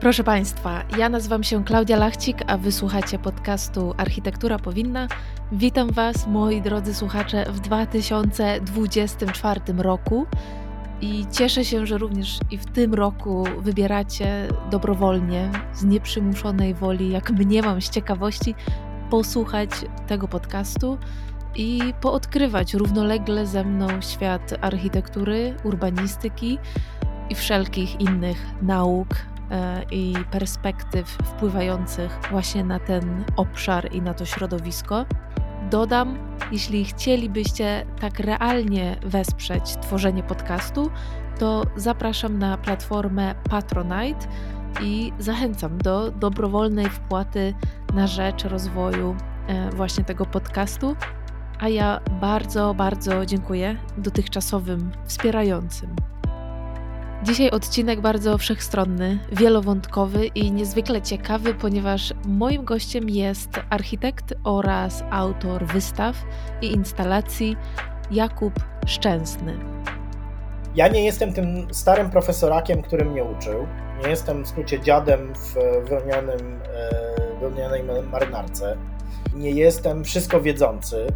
Proszę Państwa, ja nazywam się Klaudia Lachcik, a wysłuchacie podcastu Architektura Powinna. Witam Was, moi drodzy słuchacze, w 2024 roku i cieszę się, że również i w tym roku wybieracie dobrowolnie, z nieprzymuszonej woli, jak mniemam z ciekawości, posłuchać tego podcastu i poodkrywać równolegle ze mną świat architektury, urbanistyki i wszelkich innych nauk i perspektyw wpływających właśnie na ten obszar i na to środowisko. Dodam, jeśli chcielibyście tak realnie wesprzeć tworzenie podcastu, to zapraszam na platformę Patronite i zachęcam do dobrowolnej wpłaty na rzecz rozwoju e, właśnie tego podcastu. A ja bardzo, bardzo dziękuję dotychczasowym wspierającym. Dzisiaj odcinek bardzo wszechstronny, wielowątkowy i niezwykle ciekawy, ponieważ moim gościem jest architekt oraz autor wystaw i instalacji Jakub Szczęsny. Ja nie jestem tym starym profesorakiem, który mnie uczył. Nie jestem w skrócie dziadem w wełnianym, e, wełnianej marynarce. Nie jestem wszystko wiedzący.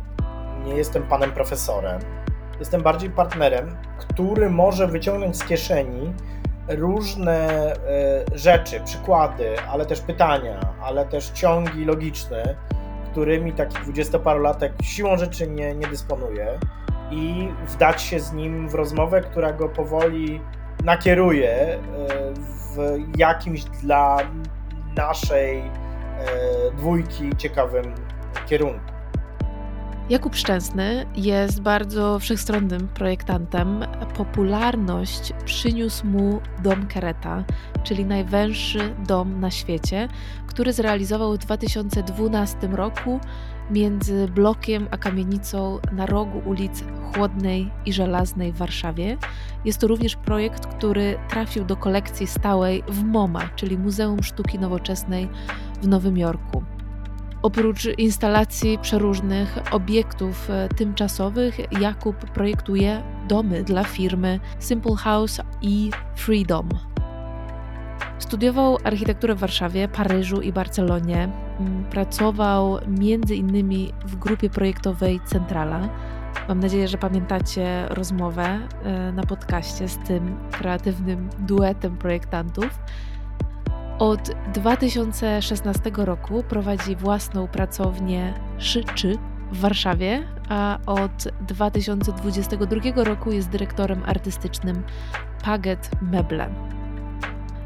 Nie jestem panem profesorem Jestem bardziej partnerem, który może wyciągnąć z kieszeni różne e, rzeczy, przykłady, ale też pytania, ale też ciągi logiczne, którymi taki dwudziestoparolatek siłą rzeczy nie, nie dysponuje i wdać się z nim w rozmowę, która go powoli nakieruje e, w jakimś dla naszej e, dwójki ciekawym kierunku. Jakub Szczęsny jest bardzo wszechstronnym projektantem. Popularność przyniósł mu dom Kereta, czyli najwęższy dom na świecie, który zrealizował w 2012 roku między blokiem a kamienicą na rogu ulic Chłodnej i Żelaznej w Warszawie. Jest to również projekt, który trafił do kolekcji stałej w MoMA, czyli Muzeum Sztuki Nowoczesnej w Nowym Jorku. Oprócz instalacji przeróżnych obiektów e, tymczasowych, Jakub projektuje domy dla firmy Simple House i Freedom. Studiował architekturę w Warszawie, Paryżu i Barcelonie. Mm, pracował między innymi w grupie projektowej Centrala. Mam nadzieję, że pamiętacie rozmowę e, na podcaście z tym kreatywnym duetem projektantów. Od 2016 roku prowadzi własną pracownię Szyczy w Warszawie, a od 2022 roku jest dyrektorem artystycznym Paget Meble.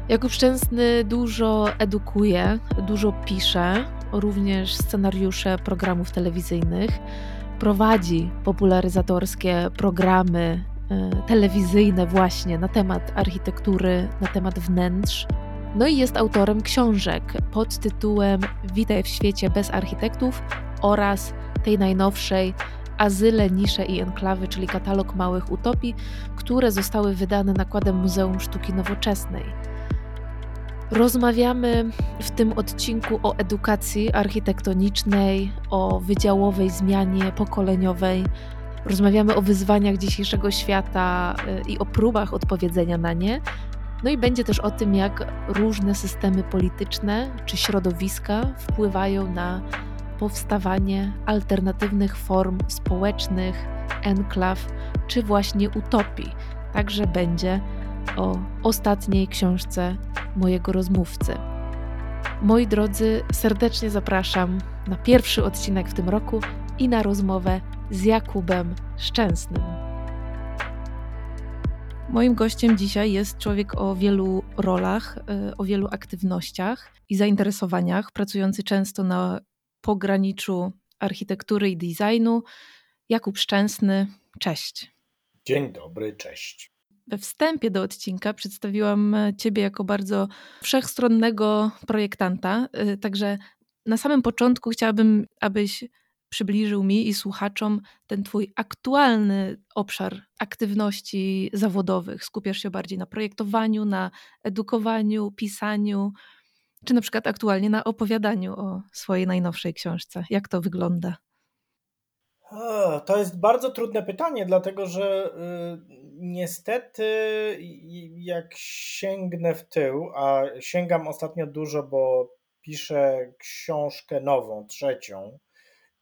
Jakub Szczęsny dużo edukuje, dużo pisze, również scenariusze programów telewizyjnych. Prowadzi popularyzatorskie programy e, telewizyjne właśnie na temat architektury, na temat wnętrz. No i jest autorem książek pod tytułem Witaj w świecie bez architektów oraz tej najnowszej Azyle, Nisze i Enklawy, czyli katalog małych utopii, które zostały wydane nakładem Muzeum Sztuki Nowoczesnej. Rozmawiamy w tym odcinku o edukacji architektonicznej, o wydziałowej zmianie pokoleniowej. Rozmawiamy o wyzwaniach dzisiejszego świata y, i o próbach odpowiedzenia na nie, no i będzie też o tym, jak różne systemy polityczne czy środowiska wpływają na powstawanie alternatywnych form społecznych, enklaw czy właśnie utopii. Także będzie o ostatniej książce mojego rozmówcy. Moi drodzy, serdecznie zapraszam na pierwszy odcinek w tym roku i na rozmowę z Jakubem Szczęsnym. Moim gościem dzisiaj jest człowiek o wielu rolach, y, o wielu aktywnościach i zainteresowaniach, pracujący często na pograniczu architektury i designu. Jakub Szczęsny, cześć. Dzień dobry, cześć. We wstępie do odcinka przedstawiłam Ciebie jako bardzo wszechstronnego projektanta, y, także na samym początku chciałabym, abyś przybliżył mi i słuchaczom ten Twój aktualny obszar aktywności zawodowych. Skupiasz się bardziej na projektowaniu, na edukowaniu, pisaniu, czy na przykład aktualnie na opowiadaniu o swojej najnowszej książce. Jak to wygląda? To jest bardzo trudne pytanie, dlatego że y, niestety, jak sięgnę w tył, a sięgam ostatnio dużo, bo piszę książkę nową, trzecią,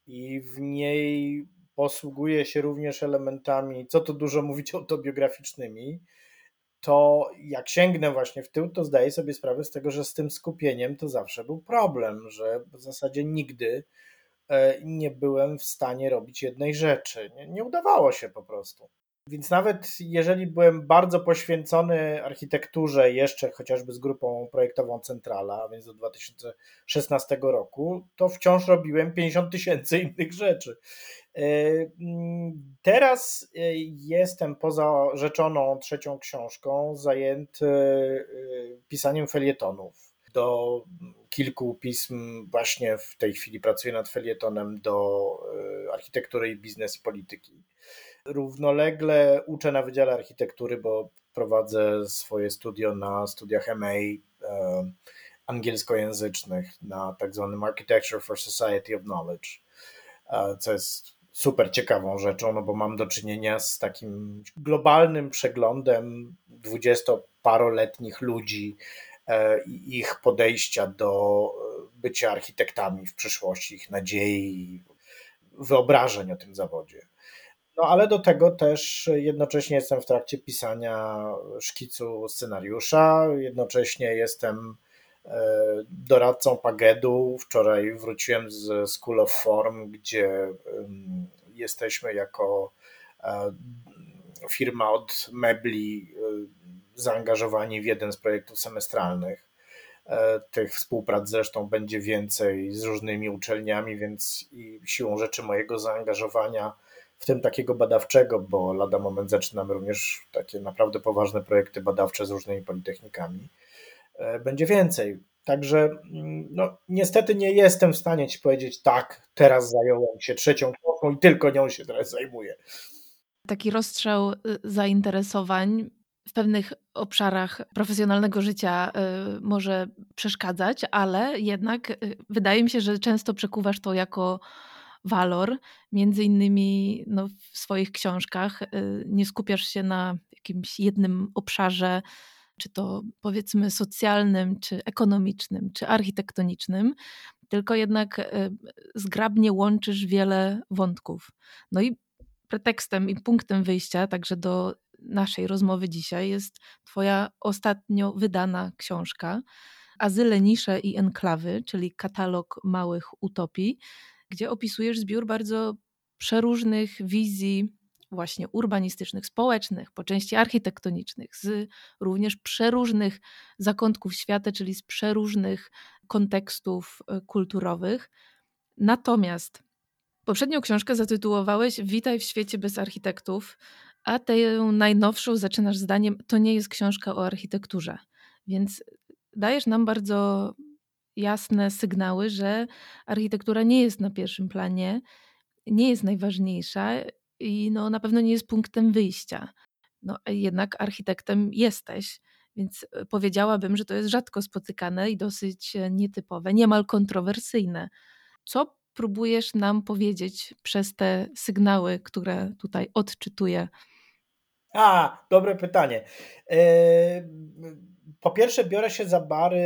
i w niej posługuje się również elementami, co tu dużo mówić, autobiograficznymi, to jak sięgnę właśnie w tył, to zdaję sobie sprawę z tego, że z tym skupieniem to zawsze był problem, że w zasadzie nigdy e, nie byłem w stanie robić jednej rzeczy. Nie, nie udawało się po prostu. Więc nawet jeżeli byłem bardzo poświęcony architekturze, jeszcze chociażby z grupą projektową Centrala, a więc do 2016 roku, to wciąż robiłem 50 tysięcy innych rzeczy. E, mm, teraz e, jestem poza rzeczoną trzecią książką zajęty e, pisaniem felietonów. Do kilku pism właśnie w tej chwili pracuję nad felietonem do architektury i biznes i polityki. Równolegle uczę na Wydziale Architektury, bo prowadzę swoje studio na studiach MA e, angielskojęzycznych na tak zwanym Architecture for Society of Knowledge, e, co jest super ciekawą rzeczą, no bo mam do czynienia z takim globalnym przeglądem dwudziestoparoletnich ludzi e, i ich podejścia do bycia architektami w przyszłości, ich nadziei, wyobrażeń o tym zawodzie. No ale do tego też jednocześnie jestem w trakcie pisania szkicu scenariusza, jednocześnie jestem e, doradcą Pagedu. Wczoraj wróciłem z School of Form, gdzie jesteśmy jako e, firma od mebli e, zaangażowani w jeden z projektów semestralnych. Tych współprac zresztą będzie więcej z różnymi uczelniami, więc i siłą rzeczy mojego zaangażowania w tym takiego badawczego, bo lada moment zaczynamy również takie naprawdę poważne projekty badawcze z różnymi politechnikami. E, będzie więcej. Także mm, no, niestety nie jestem w stanie ci powiedzieć, tak, teraz zająłem się trzecią książką i tylko nią się teraz zajmuję. Taki rozstrzał y, zainteresowań w pewnych obszarach profesjonalnego życia y, może przeszkadzać, ale jednak y, wydaje mi się, że często przekuwasz to jako walor. Między innymi no, w swoich książkach y, nie skupiasz się na jakimś jednym obszarze, czy to powiedzmy socjalnym, czy ekonomicznym, czy architektonicznym, tylko jednak y, zgrabnie łączysz wiele wątków. No i pretekstem i punktem wyjścia także do naszej rozmowy dzisiaj jest Twoja ostatnio wydana książka Azyle, Nisze i Enklawy, czyli katalog małych utopii, gdzie opisujesz zbiór bardzo przeróżnych wizji właśnie urbanistycznych, społecznych, po części architektonicznych, z również przeróżnych zakątków świata, czyli z przeróżnych kontekstów e, kulturowych. Natomiast poprzednią książkę zatytułowałeś Witaj w świecie bez architektów, a tę najnowszą zaczynasz zdaniem To nie jest książka o architekturze. Więc dajesz nam bardzo jasne sygnały, że architektura nie jest na pierwszym planie, nie jest najważniejsza i no, na pewno nie jest punktem wyjścia. No, jednak architektem jesteś, więc e, powiedziałabym, że to jest rzadko spotykane i dosyć e, nietypowe, niemal kontrowersyjne. Co próbujesz nam powiedzieć przez te sygnały, które tutaj odczytuję? A, dobre pytanie. Yy po pierwsze, biorę się za bary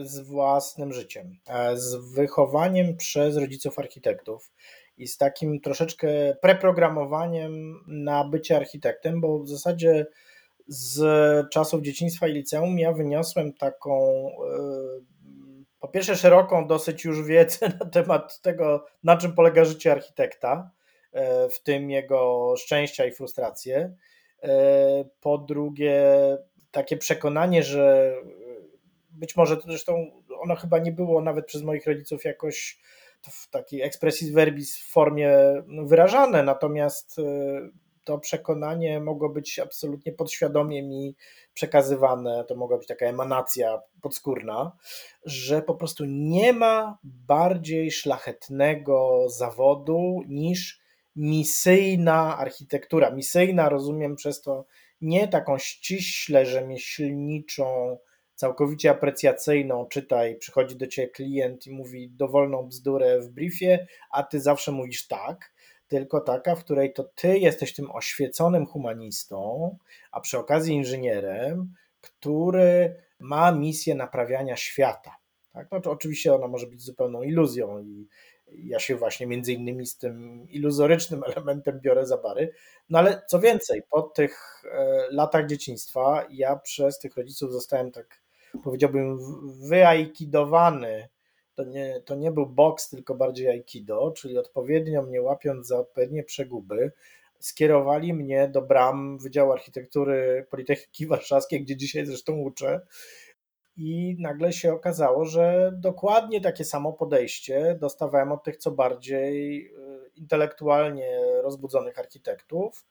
y, z własnym życiem, e, z wychowaniem przez rodziców architektów i z takim troszeczkę preprogramowaniem na bycie architektem, bo w zasadzie z czasów dzieciństwa i liceum ja wyniosłem taką, y, po pierwsze, szeroką dosyć już wiedzę na temat tego, na czym polega życie architekta, e, w tym jego szczęścia i frustracje. E, po drugie, takie przekonanie, że być może zresztą ono chyba nie było nawet przez moich rodziców jakoś w takiej expressis verbis formie wyrażane, natomiast e, to przekonanie mogło być absolutnie podświadomie mi przekazywane, to mogła być taka emanacja podskórna, że po prostu nie ma bardziej szlachetnego zawodu niż misyjna architektura. Misyjna rozumiem przez to nie taką ściśle rzemieślniczą, całkowicie aprecjacyjną, czytaj, przychodzi do ciebie klient i mówi dowolną bzdurę w briefie, a ty zawsze mówisz tak, tylko taka, w której to ty jesteś tym oświeconym humanistą, a przy okazji inżynierem, który ma misję naprawiania świata. Tak? No to oczywiście ona może być zupełną iluzją i ja się właśnie między innymi z tym iluzorycznym elementem biorę za bary. No ale co więcej, po tych e, latach dzieciństwa ja przez tych rodziców zostałem tak powiedziałbym wyaikidowany. To nie, to nie był boks, tylko bardziej aikido, czyli odpowiednio mnie łapiąc za odpowiednie przeguby, skierowali mnie do bram Wydziału Architektury Politechniki Warszawskiej, gdzie dzisiaj zresztą uczę. I nagle się okazało, że dokładnie takie samo podejście dostawałem od tych co bardziej y, intelektualnie rozbudzonych architektów.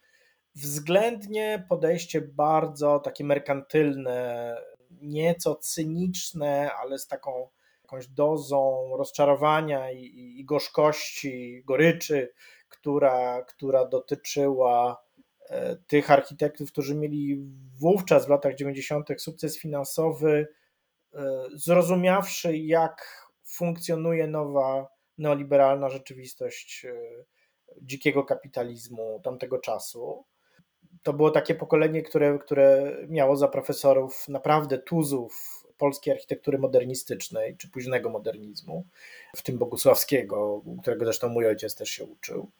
Względnie podejście bardzo takie merkantylne, nieco cyniczne, ale z taką jakąś dozą rozczarowania i, i gorzkości, goryczy, która, która dotyczyła e, tych architektów, którzy mieli wówczas w latach 90. sukces finansowy, e, zrozumiawszy, jak funkcjonuje nowa neoliberalna rzeczywistość e, dzikiego kapitalizmu tamtego czasu to było takie pokolenie, które, które miało za profesorów naprawdę tuzów polskiej architektury modernistycznej, czy późnego modernizmu, w tym Bogusławskiego, którego zresztą mój ojciec też się uczył.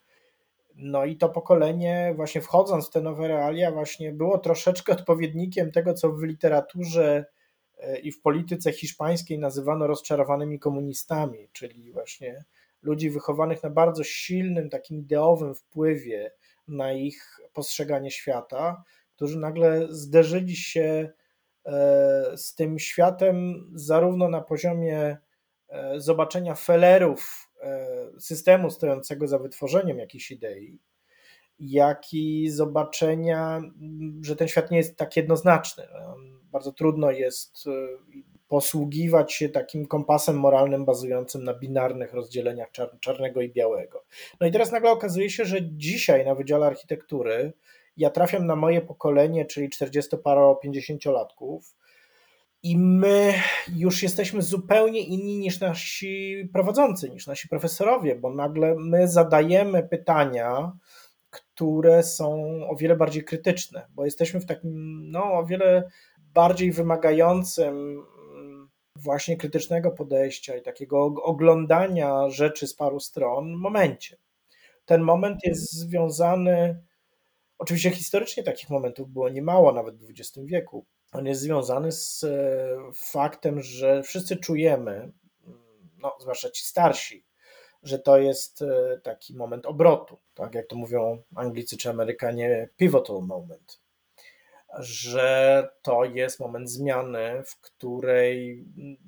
No i to pokolenie, właśnie wchodząc w te nowe realia, właśnie było troszeczkę odpowiednikiem tego, co w literaturze e, i w polityce hiszpańskiej nazywano rozczarowanymi komunistami, czyli właśnie ludzi wychowanych na bardzo silnym, takim ideowym wpływie na ich postrzeganie świata, którzy nagle zderzyli się e, z tym światem zarówno na poziomie e, zobaczenia felerów e, systemu stojącego za wytworzeniem jakiejś idei, jak i zobaczenia, że ten świat nie jest tak jednoznaczny. Bardzo trudno jest posługiwać się takim kompasem moralnym bazującym na binarnych rozdzieleniach czarnego i białego. No i teraz nagle okazuje się, że dzisiaj na Wydziale Architektury ja trafiam na moje pokolenie, czyli 40-paro-50-latków i my już jesteśmy zupełnie inni niż nasi prowadzący, niż nasi profesorowie, bo nagle my zadajemy pytania, które są o wiele bardziej krytyczne, bo jesteśmy w takim, no, o wiele bardziej wymagającym właśnie krytycznego podejścia i takiego oglądania rzeczy z paru stron momencie. Ten moment jest związany, oczywiście historycznie takich momentów było niemało, nawet w XX wieku. On jest związany z e, faktem, że wszyscy czujemy, no, zwłaszcza ci starsi, że to jest e, taki moment obrotu, tak jak to mówią Anglicy czy Amerykanie, pivotal moment że to jest moment zmiany, w której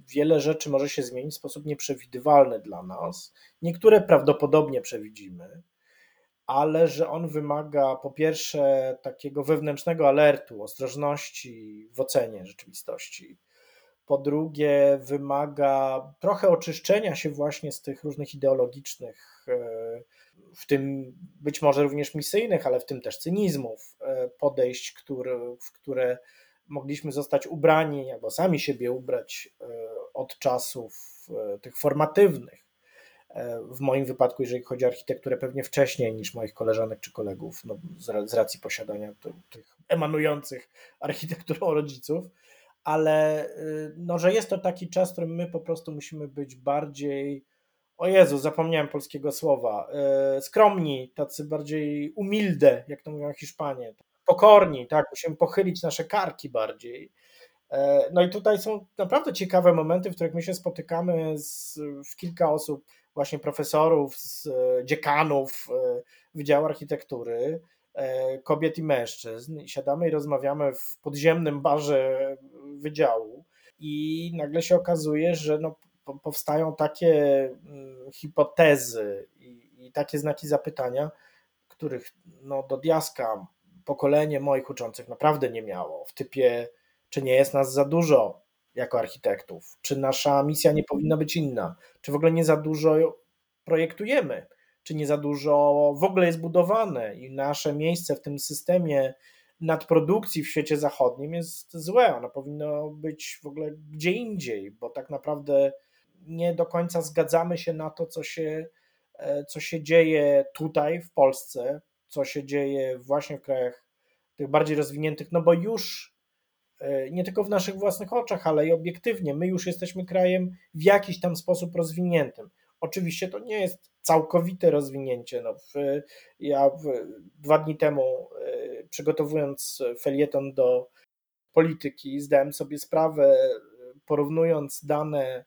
wiele rzeczy może się zmienić w sposób nieprzewidywalny dla nas. Niektóre prawdopodobnie przewidzimy, ale że on wymaga po pierwsze takiego wewnętrznego alertu, ostrożności w ocenie rzeczywistości. Po drugie, wymaga trochę oczyszczenia się właśnie z tych różnych ideologicznych e, w tym być może również misyjnych, ale w tym też cynizmów, e, podejść, które, w które mogliśmy zostać ubrani albo sami siebie ubrać e, od czasów e, tych formatywnych. W moim wypadku, jeżeli chodzi o architekturę, pewnie wcześniej niż moich koleżanek czy kolegów, no, z racji posiadania tych emanujących architekturą rodziców, ale no, że jest to taki czas, w którym my po prostu musimy być bardziej o Jezu, zapomniałem polskiego słowa, e, skromni, tacy bardziej umilde, jak to mówią Hiszpanie, pokorni, tak, musimy pochylić nasze karki bardziej. E, no i tutaj są naprawdę ciekawe momenty, w których my się spotykamy z, w kilka osób, właśnie profesorów, z e, dziekanów Wydziału Architektury, kobiet i mężczyzn. Siadamy i rozmawiamy w podziemnym barze wydziału i nagle się okazuje, że no, powstają takie mm, hipotezy i, i takie znaki zapytania, których no, do diaska pokolenie moich uczących naprawdę nie miało. W typie, czy nie jest nas za dużo jako architektów, czy nasza misja nie powinna być inna, czy w ogóle nie za dużo projektujemy, czy nie za dużo w ogóle jest budowane i nasze miejsce w tym systemie nadprodukcji w świecie zachodnim jest złe. Ono powinno być w ogóle gdzie indziej, bo tak naprawdę nie do końca zgadzamy się na to, co się co się dzieje tutaj w Polsce, co się dzieje właśnie w krajach tych bardziej rozwiniętych, no bo już e, nie tylko w naszych własnych oczach, ale i obiektywnie, my już jesteśmy krajem w jakiś tam sposób rozwiniętym. Oczywiście to nie jest całkowite rozwinięcie. No, w, ja w, dwa dni temu, e, przygotowując felieton do polityki, zdałem sobie sprawę, porównując dane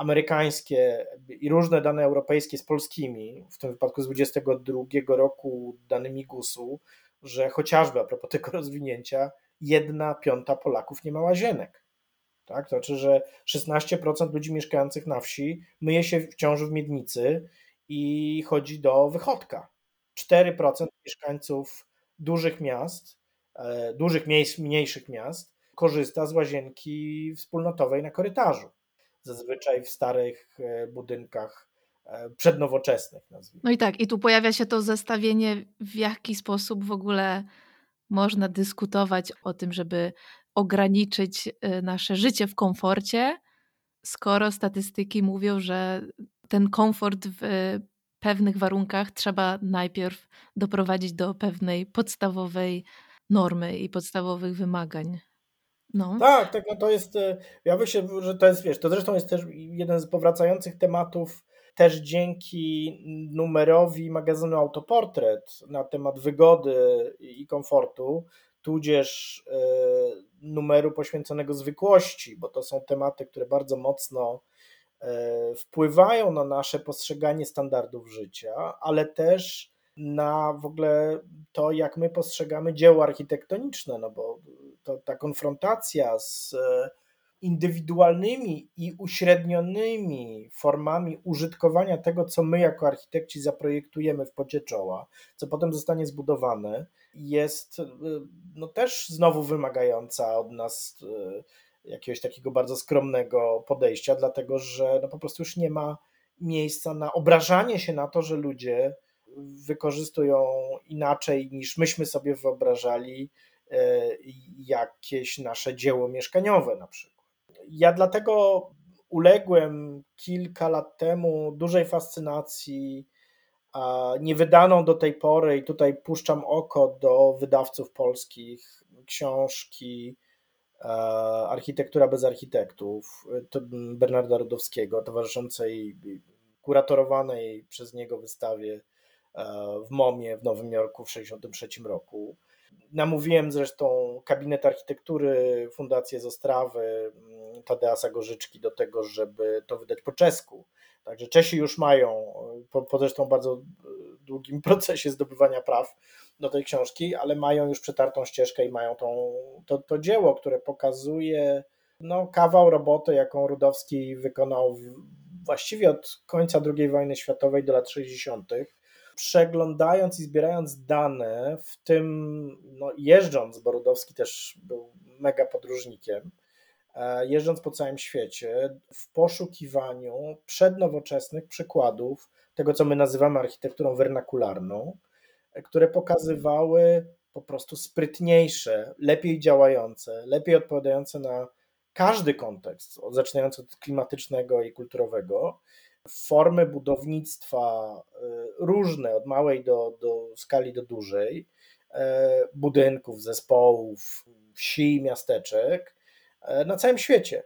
amerykańskie i różne dane europejskie z polskimi, w tym wypadku z 2022 roku danymi GUS-u, że chociażby a propos tego rozwinięcia, jedna piąta Polaków nie ma łazienek. Tak? To znaczy, że 16% ludzi mieszkających na wsi myje się wciąż w miednicy i chodzi do wychodka. 4% mieszkańców dużych miast, e, dużych miejsc, mniejszych miast korzysta z łazienki wspólnotowej na korytarzu. Zazwyczaj w starych e, budynkach e, przednowoczesnych, nazwijmy. No i tak, i tu pojawia się to zestawienie, w jaki sposób w ogóle można dyskutować o tym, żeby ograniczyć e, nasze życie w komforcie, skoro statystyki mówią, że ten komfort w pewnych warunkach trzeba najpierw doprowadzić do pewnej podstawowej normy i podstawowych wymagań. No. Tak, tak, no to jest, e, ja myślę, że to jest, wiesz, to zresztą jest też jeden z powracających tematów, też dzięki numerowi magazynu Autoportret na temat wygody i komfortu, tudzież e, numeru poświęconego zwykłości, bo to są tematy, które bardzo mocno e, wpływają na nasze postrzeganie standardów życia, ale też na w ogóle to, jak my postrzegamy dzieło architektoniczne, no bo to, ta konfrontacja z e, indywidualnymi i uśrednionymi formami użytkowania tego, co my jako architekci zaprojektujemy w pocie czoła, co potem zostanie zbudowane, jest e, no, też znowu wymagająca od nas e, jakiegoś takiego bardzo skromnego podejścia, dlatego że no, po prostu już nie ma miejsca na obrażanie się na to, że ludzie wykorzystują inaczej niż myśmy sobie wyobrażali jakieś nasze dzieło mieszkaniowe na przykład. Ja dlatego uległem kilka lat temu dużej fascynacji niewydaną do tej pory i tutaj puszczam oko do wydawców polskich książki e, Architektura bez architektów Bernarda Rudowskiego, towarzyszącej kuratorowanej przez niego wystawie E, w MOMie w Nowym Jorku w 1963 roku. Namówiłem zresztą kabinet architektury Fundację z Ostrawy mm, Tadeasa Gorzyczki do tego, żeby to wydać po czesku. Także Czesi już mają, po, po zresztą bardzo długim procesie zdobywania praw do tej książki, ale mają już przetartą ścieżkę i mają tą, to, to dzieło, które pokazuje no, kawał roboty, jaką Rudowski wykonał właściwie od końca II wojny światowej do lat 60 przeglądając i zbierając dane, w tym no, jeżdżąc, Borodowski też był mega podróżnikiem, e, jeżdżąc po całym świecie, w poszukiwaniu przednowoczesnych przykładów tego, co my nazywamy architekturą wernakularną, e, które pokazywały po prostu sprytniejsze, lepiej działające, lepiej odpowiadające na każdy kontekst, zaczynając od klimatycznego i kulturowego, formy budownictwa y, różne, od małej do, do skali do dużej, e, budynków, zespołów, wsi, miasteczek e, na całym świecie.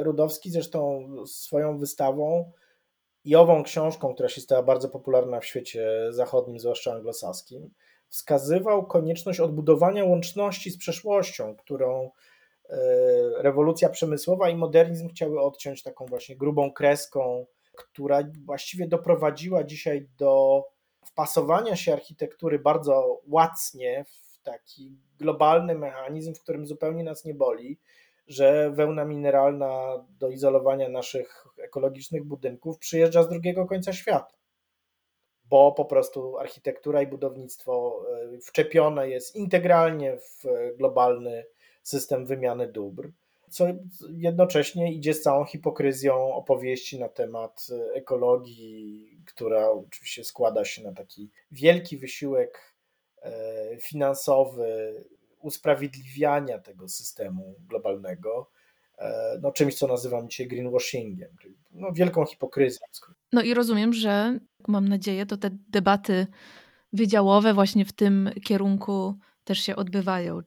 Rudowski zresztą swoją wystawą i ową książką, która się stała bardzo popularna w świecie zachodnim, zwłaszcza anglosaskim, wskazywał konieczność odbudowania łączności z przeszłością, którą e, rewolucja przemysłowa i modernizm chciały odciąć taką właśnie grubą kreską która właściwie doprowadziła dzisiaj do wpasowania się architektury bardzo łacnie w taki globalny mechanizm, w którym zupełnie nas nie boli, że wełna mineralna do izolowania naszych ekologicznych budynków przyjeżdża z drugiego końca świata. Bo po prostu architektura i budownictwo e, wczepione jest integralnie w globalny system wymiany dóbr co jednocześnie idzie z całą hipokryzją opowieści na temat ekologii, która oczywiście składa się na taki wielki wysiłek e, finansowy usprawiedliwiania tego systemu globalnego, e, no czymś, co nazywam dzisiaj greenwashingiem, no wielką hipokryzją. No i rozumiem, że mam nadzieję, to te debaty wydziałowe właśnie w tym kierunku też się odbywają.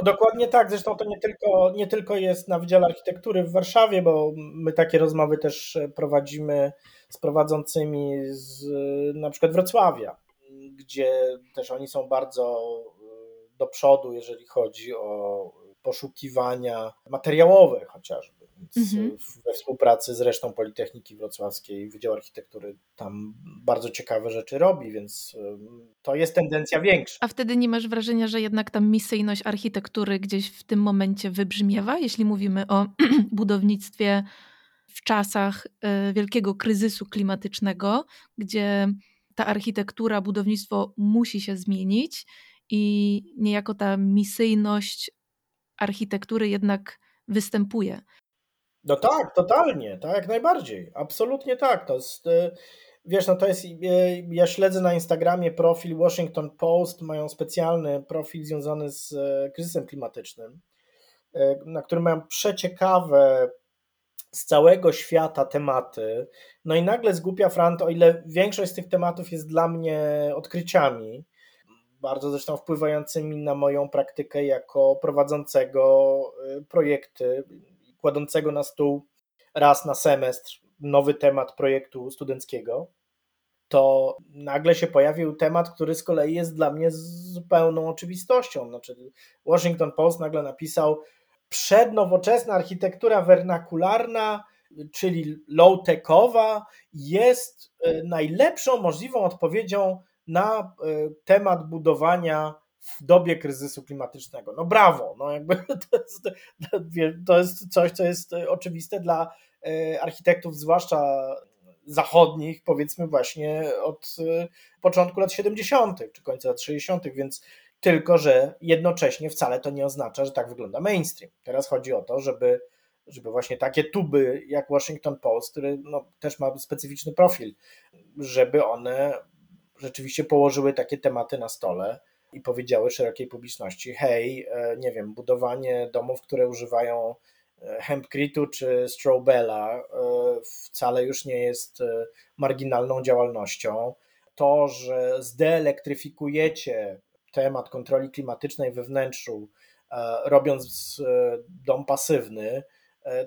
No dokładnie tak, zresztą to nie tylko, nie tylko jest na Wydziale Architektury w Warszawie, bo my takie rozmowy też prowadzimy z prowadzącymi z na przykład Wrocławia, gdzie też oni są bardzo do przodu, jeżeli chodzi o poszukiwania materiałowe chociażby. Mhm. we współpracy z resztą Politechniki Wrocławskiej Wydział Architektury tam bardzo ciekawe rzeczy robi, więc to jest tendencja większa. A wtedy nie masz wrażenia, że jednak ta misyjność architektury gdzieś w tym momencie wybrzmiewa, jeśli mówimy o budownictwie w czasach e, wielkiego kryzysu klimatycznego, gdzie ta architektura, budownictwo musi się zmienić i niejako ta misyjność architektury jednak występuje. No tak, totalnie, tak, jak najbardziej. Absolutnie tak. To jest, y, wiesz, no to jest, y, ja śledzę na Instagramie profil Washington Post, mają specjalny profil związany z y, kryzysem klimatycznym, na którym mają przeciekawe z całego świata tematy. No i nagle zgłupia Frant, o ile większość z tych tematów jest dla mnie odkryciami, bardzo zresztą wpływającymi na moją praktykę jako prowadzącego projekty kładącego na stół raz na semestr nowy temat projektu studenckiego, to nagle się pojawił temat, który z kolei jest dla mnie zupełną oczywistością. Znaczy, Washington Post nagle napisał przednowoczesna architektura wernakularna, czyli low-techowa, jest e, najlepszą możliwą odpowiedzią na e, temat budowania w dobie kryzysu klimatycznego. No brawo, no jakby to jest, to jest coś, co jest oczywiste dla e, architektów, zwłaszcza zachodnich, powiedzmy właśnie od e, początku lat 70. czy końca lat 60., więc tylko, że jednocześnie wcale to nie oznacza, że tak wygląda mainstream. Teraz chodzi o to, żeby, żeby właśnie takie tuby jak Washington Post, który no, też ma specyficzny profil, żeby one rzeczywiście położyły takie tematy na stole i powiedziały szerokiej publiczności: hej, e, nie wiem, budowanie domów, które używają e, hempkritu czy strobela e, wcale już nie jest marginalną działalnością. To, że zdeelektryfikujecie temat kontroli klimatycznej we wnętrzu, robiąc dom pasywny,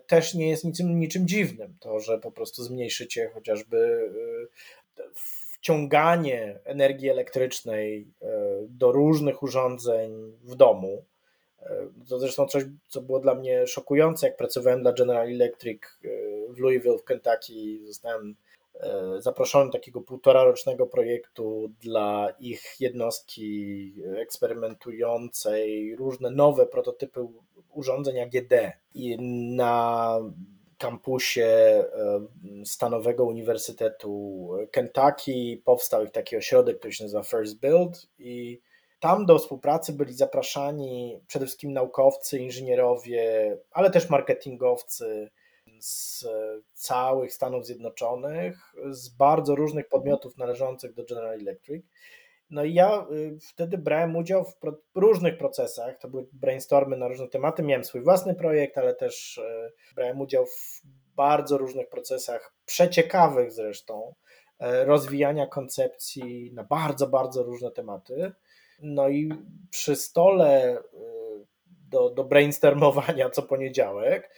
też nie jest niczym, niczym dziwnym. To, że po prostu zmniejszycie chociażby wciąganie energii elektrycznej e, do różnych urządzeń w domu. E, to zresztą coś, co było dla mnie szokujące, jak pracowałem dla General Electric e, w Louisville w Kentucky, zostałem zaproszony do takiego półtora rocznego projektu dla ich jednostki eksperymentującej różne nowe prototypy urządzeń AGD. I na kampusie e, Stanowego Uniwersytetu Kentucky powstał ich taki ośrodek, który się nazywa First Build i tam do współpracy byli zapraszani przede wszystkim naukowcy, inżynierowie, ale też marketingowcy z całych Stanów Zjednoczonych, z bardzo różnych podmiotów należących do General Electric. No i ja y, wtedy brałem udział w różnych procesach. To były brainstormy na różne tematy. Miałem swój własny projekt, ale też y, brałem udział w bardzo różnych procesach, przeciekawych zresztą, y, rozwijania koncepcji na bardzo, bardzo różne tematy. No i przy stole do, do brainstormowania co poniedziałek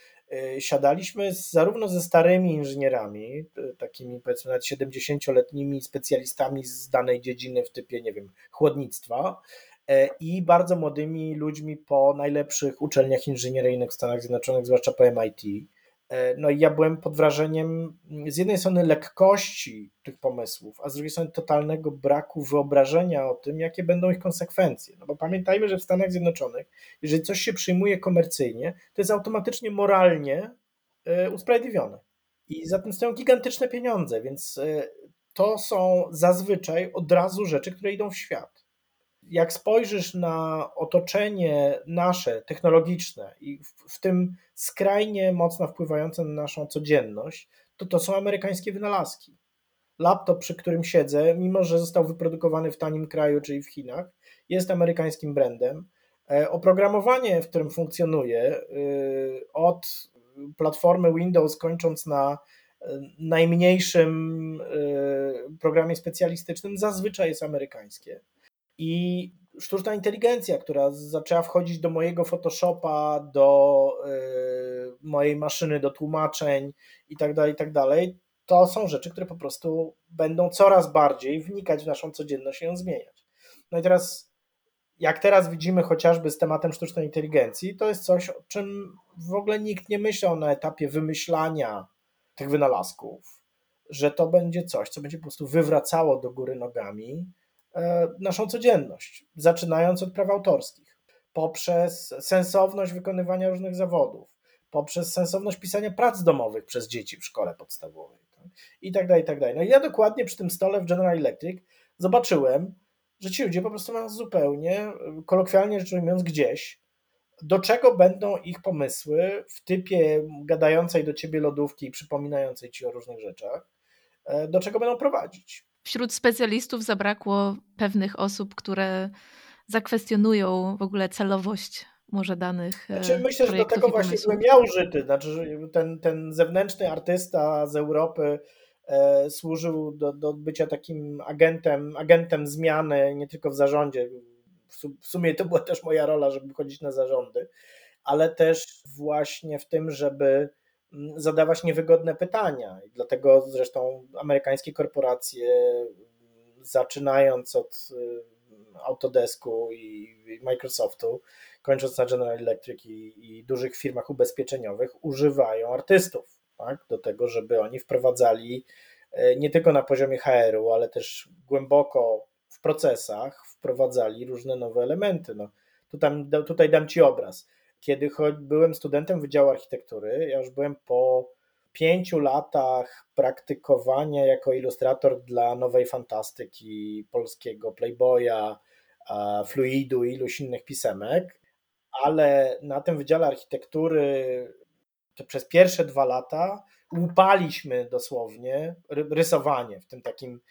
siadaliśmy z, zarówno ze starymi inżynierami, y, takimi powiedzmy nawet 70-letnimi specjalistami z danej dziedziny w typie, nie wiem, chłodnictwa y, i bardzo młodymi ludźmi po najlepszych uczelniach inżynieryjnych w Stanach Zjednoczonych, zwłaszcza po MIT. E, no i ja byłem pod wrażeniem z jednej strony lekkości tych pomysłów, a z drugiej strony totalnego braku wyobrażenia o tym, jakie będą ich konsekwencje. No bo pamiętajmy, że w Stanach Zjednoczonych, jeżeli coś się przyjmuje komercyjnie, to jest automatycznie moralnie e, usprawiedliwione. I za tym stoją gigantyczne pieniądze, więc e, to są zazwyczaj od razu rzeczy, które idą w świat jak spojrzysz na otoczenie nasze, technologiczne i w, w, tym skrajnie mocno wpływające na naszą codzienność, to to są amerykańskie wynalazki. Laptop, przy którym siedzę, mimo że został wyprodukowany w tanim kraju, czyli w Chinach, jest amerykańskim brandem. E, oprogramowanie, w którym funkcjonuje, y, od platformy Windows, kończąc na najmniejszym programie specjalistycznym zazwyczaj jest amerykańskie. I sztuczna inteligencja, która zaczęła wchodzić do mojego Photoshopa, do mojej maszyny do tłumaczeń i tak dalej, i tak to są rzeczy, które po prostu będą coraz bardziej wnikać w naszą codzienność i ją zmieniać. No i teraz, jak teraz widzimy chociażby z tematem sztucznej inteligencji, to jest coś, o czym w ogóle nikt nie myślał na etapie wymyślania tych wynalazków, że to będzie coś, co będzie po prostu wywracało do góry nogami naszą codzienność, zaczynając od praw autorskich, poprzez sensowność wykonywania różnych zawodów, poprzez sensowność pisania prac domowych przez dzieci w szkole podstawowej tak? i tak dalej, i tak dalej. No i ja dokładnie przy tym stole w General Electric zobaczyłem, że ci ludzie po prostu mają zupełnie, kolokwialnie rzecz ujmując, gdzieś, do czego będą ich pomysły w typie gadającej do ciebie lodówki i przypominającej ci o różnych rzeczach, e, do czego będą prowadzić. Wśród specjalistów zabrakło pewnych osób, które zakwestionują w ogóle celowość może danych. Znaczy, e, myślę, że do tego właśnie byłem ja użyty. Znaczy, ten, ten zewnętrzny artysta z Europy e, służył do, do bycia takim agentem, agentem zmiany, nie tylko w zarządzie. W sumie to była też moja rola, żeby chodzić na zarządy, ale też właśnie w tym, żeby zadawać niewygodne pytania. I dlatego zresztą amerykańskie korporacje, zaczynając od y, Autodesku i Microsoftu, kończąc na General Electric i, i dużych firmach ubezpieczeniowych, używają artystów tak, do tego, żeby oni wprowadzali e, nie tylko na poziomie HR-u, ale też głęboko w procesach wprowadzali różne nowe elementy. No, tutaj, tutaj dam Ci obraz. Kiedy byłem studentem Wydziału Architektury, ja już byłem po pięciu latach praktykowania jako ilustrator dla nowej fantastyki, polskiego Playboya, Fluidu i iluś innych pisemek ale na tym Wydziale Architektury przez pierwsze dwa lata łupaliśmy dosłownie rysowanie w tym takim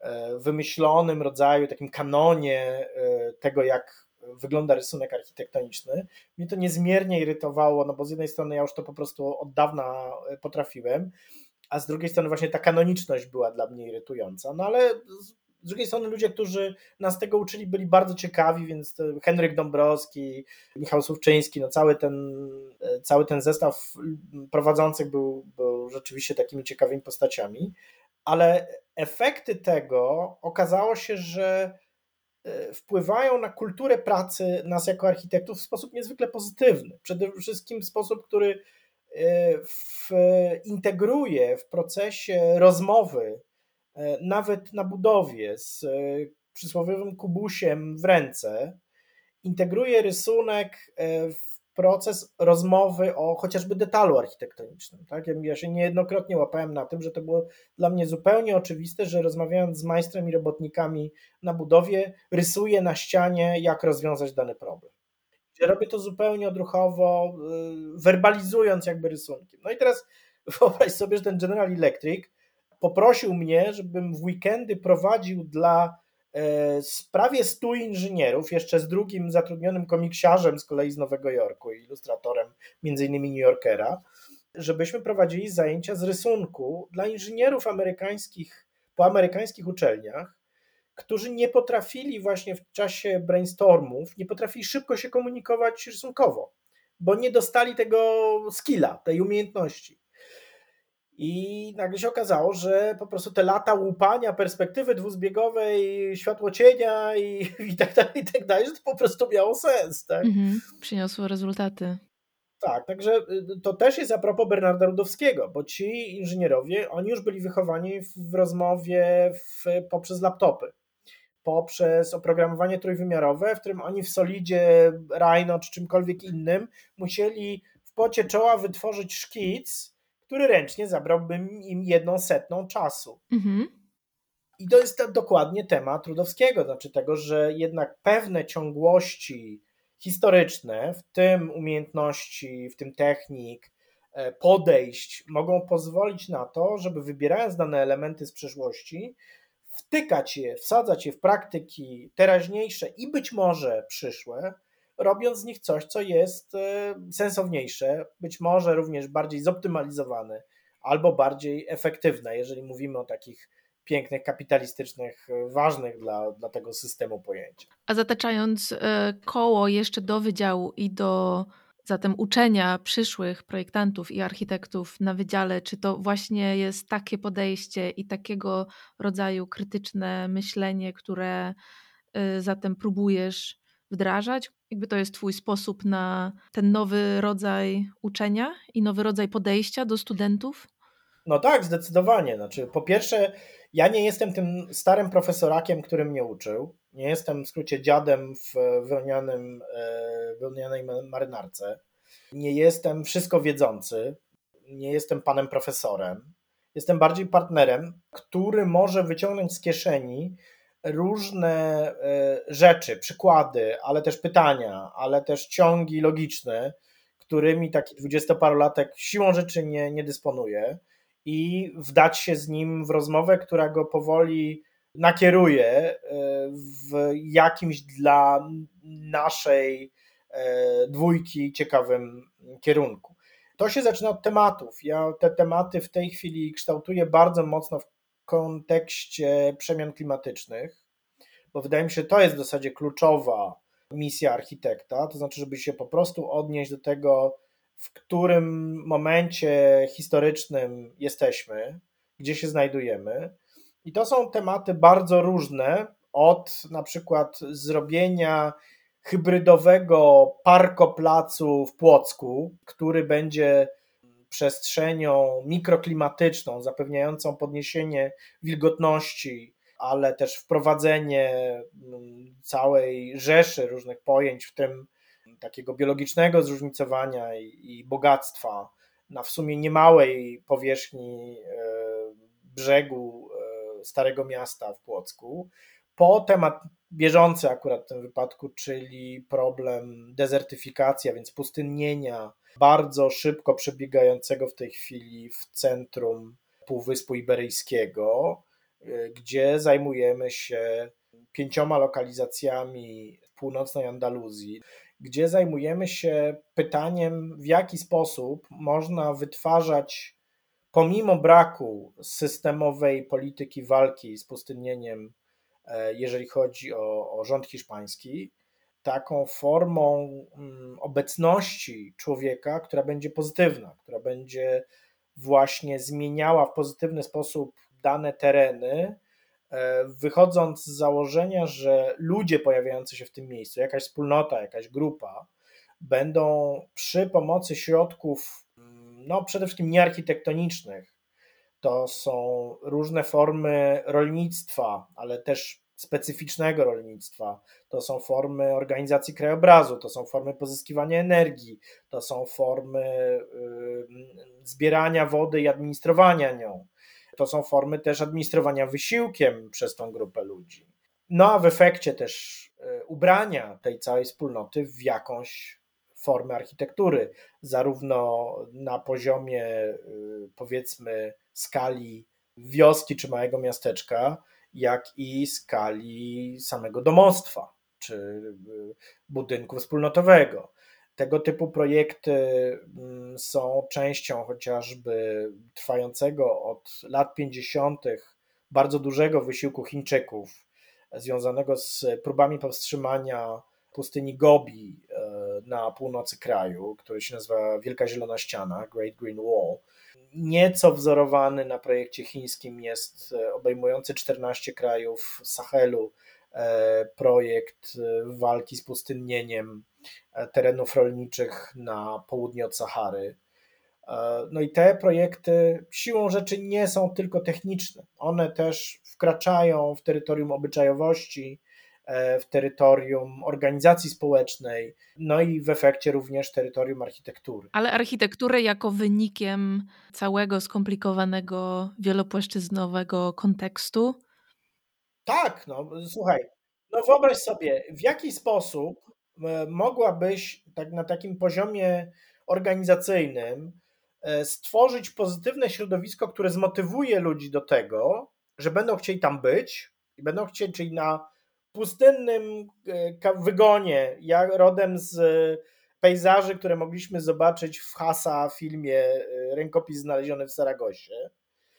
e, wymyślonym rodzaju, takim kanonie e, tego, jak wygląda rysunek architektoniczny. Mnie to niezmiernie irytowało, no bo z jednej strony ja już to po prostu od dawna potrafiłem, a z drugiej strony właśnie ta kanoniczność była dla mnie irytująca. No ale z drugiej strony ludzie, którzy nas tego uczyli, byli bardzo ciekawi, więc Henryk Dąbrowski, Michał Słówczyński, no cały ten, cały ten zestaw prowadzących był, był rzeczywiście takimi ciekawymi postaciami, ale efekty tego okazało się, że e, wpływają na kulturę pracy nas jako architektów w sposób niezwykle pozytywny. Przede wszystkim w sposób, który e, w, integruje w procesie rozmowy E, nawet na budowie z przysłowiowym kubusiem w ręce, integruje rysunek w proces rozmowy o chociażby detalu architektonicznym. Tak? Ja się niejednokrotnie łapałem na tym, że to było dla mnie zupełnie oczywiste, że rozmawiając z majstrem i robotnikami na budowie, rysuję na ścianie, jak rozwiązać dany problem. Ja robię to zupełnie odruchowo, werbalizując jakby rysunkiem. No i teraz wyobraź sobie, że ten General Electric poprosił mnie, żebym w weekendy prowadził dla e, prawie 100 inżynierów, jeszcze z drugim zatrudnionym komiksiarzem z kolei z Nowego Jorku, ilustratorem między innymi New Yorkera, żebyśmy prowadzili zajęcia z rysunku dla inżynierów amerykańskich po amerykańskich uczelniach, którzy nie potrafili właśnie w czasie brainstormów, nie potrafili szybko się komunikować rysunkowo, bo nie dostali tego skilla, tej umiejętności. I nagle się okazało, że po prostu te lata łupania perspektywy dwuzbiegowej, światło cienia i, i tak dalej, i tak dalej, że to po prostu miało sens. Tak? Mhm, przyniosło rezultaty. Tak, także y, to też jest a propos Bernarda Rudowskiego, bo ci inżynierowie, oni już byli wychowani w rozmowie w, poprzez laptopy, poprzez oprogramowanie trójwymiarowe, w którym oni w Solidzie, Rhino czy czymkolwiek innym musieli w pocie czoła wytworzyć szkic, który ręcznie zabrałby im jedną setną czasu. Mhm. I to jest dokładnie temat Trudowskiego, znaczy tego, że jednak pewne ciągłości historyczne, w tym umiejętności, w tym technik, e, podejść, mogą pozwolić na to, żeby wybierając dane elementy z przeszłości, wtykać je, wsadzać je w praktyki teraźniejsze i być może przyszłe, robiąc z nich coś, co jest e, sensowniejsze, być może również bardziej zoptymalizowane, albo bardziej efektywne, jeżeli mówimy o takich pięknych, kapitalistycznych, ważnych dla, dla tego systemu pojęciach. A zataczając e, koło jeszcze do wydziału i do zatem uczenia przyszłych projektantów i architektów na wydziale, czy to właśnie jest takie podejście i takiego rodzaju krytyczne myślenie, które e, zatem próbujesz wdrażać? Jakby to jest Twój sposób na ten nowy rodzaj uczenia i nowy rodzaj podejścia do studentów? No tak, zdecydowanie. Znaczy, po pierwsze, ja nie jestem tym starym profesorakiem, który mnie uczył. Nie jestem w skrócie dziadem w wełnianym, e, wełnianej marynarce. Nie jestem wszystko wiedzący. Nie jestem panem profesorem. Jestem bardziej partnerem, który może wyciągnąć z kieszeni różne e, rzeczy, przykłady, ale też pytania, ale też ciągi logiczne, którymi taki dwudziestoparolatek siłą rzeczy nie, nie dysponuje i wdać się z nim w rozmowę, która go powoli nakieruje e, w jakimś dla naszej e, dwójki ciekawym kierunku. To się zaczyna od tematów. Ja te tematy w tej chwili kształtuję bardzo mocno w kontekście przemian klimatycznych, bo wydaje mi się, to jest w zasadzie kluczowa misja architekta, to znaczy, żeby się po prostu odnieść do tego, w którym momencie historycznym jesteśmy, gdzie się znajdujemy. I to są tematy bardzo różne, od na przykład zrobienia hybrydowego parkoplacu w Płocku, który będzie przestrzenią mikroklimatyczną, zapewniającą podniesienie wilgotności, ale też wprowadzenie mm, całej rzeszy różnych pojęć, w tym takiego biologicznego zróżnicowania i, bogactwa na w sumie niemałej powierzchni e, brzegu e, Starego Miasta w Płocku, po temat bieżący akurat w tym wypadku, czyli problem dezertyfikacji, a więc pustynnienia, bardzo szybko przebiegającego w tej chwili w centrum Półwyspu Iberyjskiego, e, gdzie zajmujemy się pięcioma lokalizacjami północnej Andaluzji gdzie zajmujemy się pytaniem, w jaki sposób można wytwarzać, pomimo braku systemowej polityki walki z pustynnieniem, e, jeżeli chodzi o, o rząd hiszpański, taką formą mm, obecności człowieka, która będzie pozytywna, która będzie właśnie zmieniała w pozytywny sposób dane tereny, E, wychodząc z założenia, że ludzie pojawiający się w tym miejscu, jakaś wspólnota, jakaś grupa, będą przy pomocy środków, mm, no przede wszystkim niearchitektonicznych, to są różne formy rolnictwa, ale też specyficznego rolnictwa, to są formy organizacji krajobrazu, to są formy pozyskiwania energii, to są formy zbierania wody i administrowania nią to są formy też administrowania wysiłkiem przez tą grupę ludzi. No a w efekcie też e, ubrania tej całej wspólnoty w jakąś formę architektury, zarówno na poziomie e, powiedzmy skali wioski czy małego miasteczka, jak i skali samego domostwa czy e, budynku wspólnotowego. Tego typu projekty mm, są częścią chociażby trwającego od lat 50. bardzo dużego wysiłku Chińczyków związanego z próbami powstrzymania pustyni Gobi na północy kraju, który się nazywa Wielka Zielona Ściana, Great Green Wall. Nieco wzorowany na projekcie chińskim jest e, obejmujący 14 krajów Sahelu e, projekt walki z pustynnieniem terenów rolniczych na południe od Sahary. E, no i te projekty siłą rzeczy nie są tylko techniczne. One też wkraczają w terytorium obyczajowości, e, w terytorium organizacji społecznej, no i w efekcie również terytorium architektury. Ale architekturę jako wynikiem całego skomplikowanego, wielopłaszczyznowego kontekstu? Tak, no słuchaj, no wyobraź sobie, w jaki sposób E, mogłabyś tak na takim poziomie organizacyjnym e, stworzyć pozytywne środowisko, które zmotywuje ludzi do tego, że będą chcieli tam być i będą chcieli, czyli na pustynnym e, wygonie, ja rodem z pejzaży, które mogliśmy zobaczyć w Hasa filmie e, Rękopis znaleziony w Saragosie.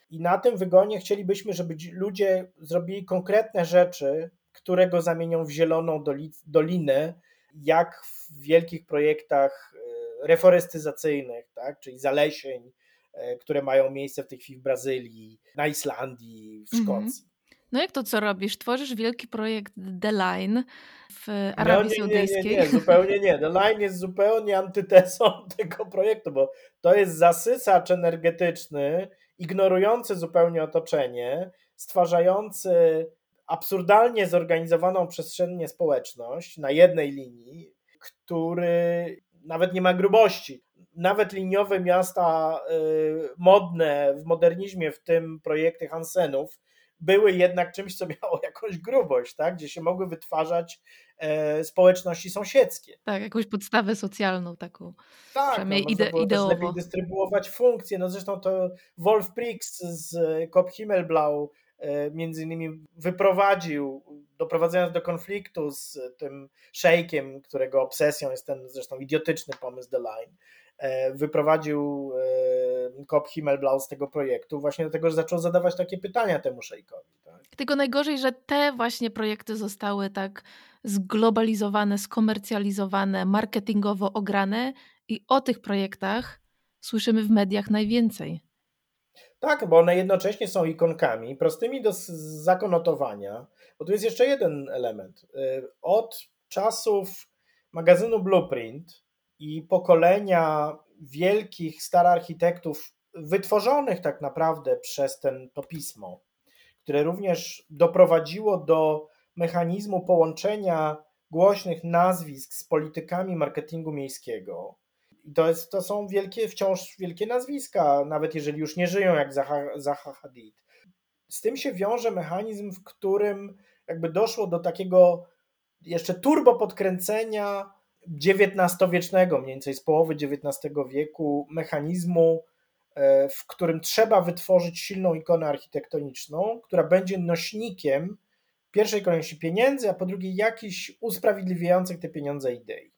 I na tym wygonie chcielibyśmy, żeby ludzie zrobili konkretne rzeczy, które go zamienią w zieloną dolinę, jak w wielkich projektach e, reforestyzacyjnych, tak? czyli zalesień, e, które mają miejsce w tej chwili w Brazylii, na Islandii, w mhm. Szkocji. No jak to co robisz? Tworzysz wielki projekt The Line w Arabii no, nie, Saudyjskiej? Nie, nie, nie, zupełnie nie. The Line jest zupełnie antytezą tego projektu, bo to jest zasysacz energetyczny, ignorujący zupełnie otoczenie, stwarzający absurdalnie zorganizowaną przestrzennie społeczność na jednej linii, który nawet nie ma grubości. Nawet liniowe miasta y, modne w modernizmie, w tym projekty Hansenów, były jednak czymś, co miało jakąś grubość, tak? gdzie się mogły wytwarzać e, społeczności sąsiedzkie. Tak, jakąś podstawę socjalną taką. Tak, no, ide ideowo. lepiej dystrybuować funkcje. No zresztą to Wolf Prix z Kop Himmelblau e, między innymi wyprowadził, doprowadzając do konfliktu z tym szejkiem, którego obsesją jest ten zresztą idiotyczny pomysł The Line, E, wyprowadził e, Kop Himmelblau z tego projektu właśnie dlatego, że zaczął zadawać takie pytania temu szejkowi. Tak? Tylko najgorzej, że te właśnie projekty zostały tak zglobalizowane, skomercjalizowane, marketingowo ograne i o tych projektach słyszymy w mediach najwięcej. Tak, bo one jednocześnie są ikonkami, prostymi do zakonotowania, bo tu jest jeszcze jeden element. E, od czasów magazynu Blueprint i pokolenia wielkich architektów wytworzonych tak naprawdę przez ten, to pismo, które również doprowadziło do mechanizmu połączenia głośnych nazwisk z politykami marketingu miejskiego. I to, jest, to są wielkie, wciąż wielkie nazwiska, nawet jeżeli już nie żyją jak Zaha, Zaha Hadid. Z tym się wiąże mechanizm, w którym jakby doszło do takiego jeszcze turbo podkręcenia XIX-wiecznego, mniej więcej z połowy XIX wieku, mechanizmu, e, w którym trzeba wytworzyć silną ikonę architektoniczną, która będzie nośnikiem pierwszej kolejności pieniędzy, a po drugiej jakichś usprawiedliwiających te pieniądze idei.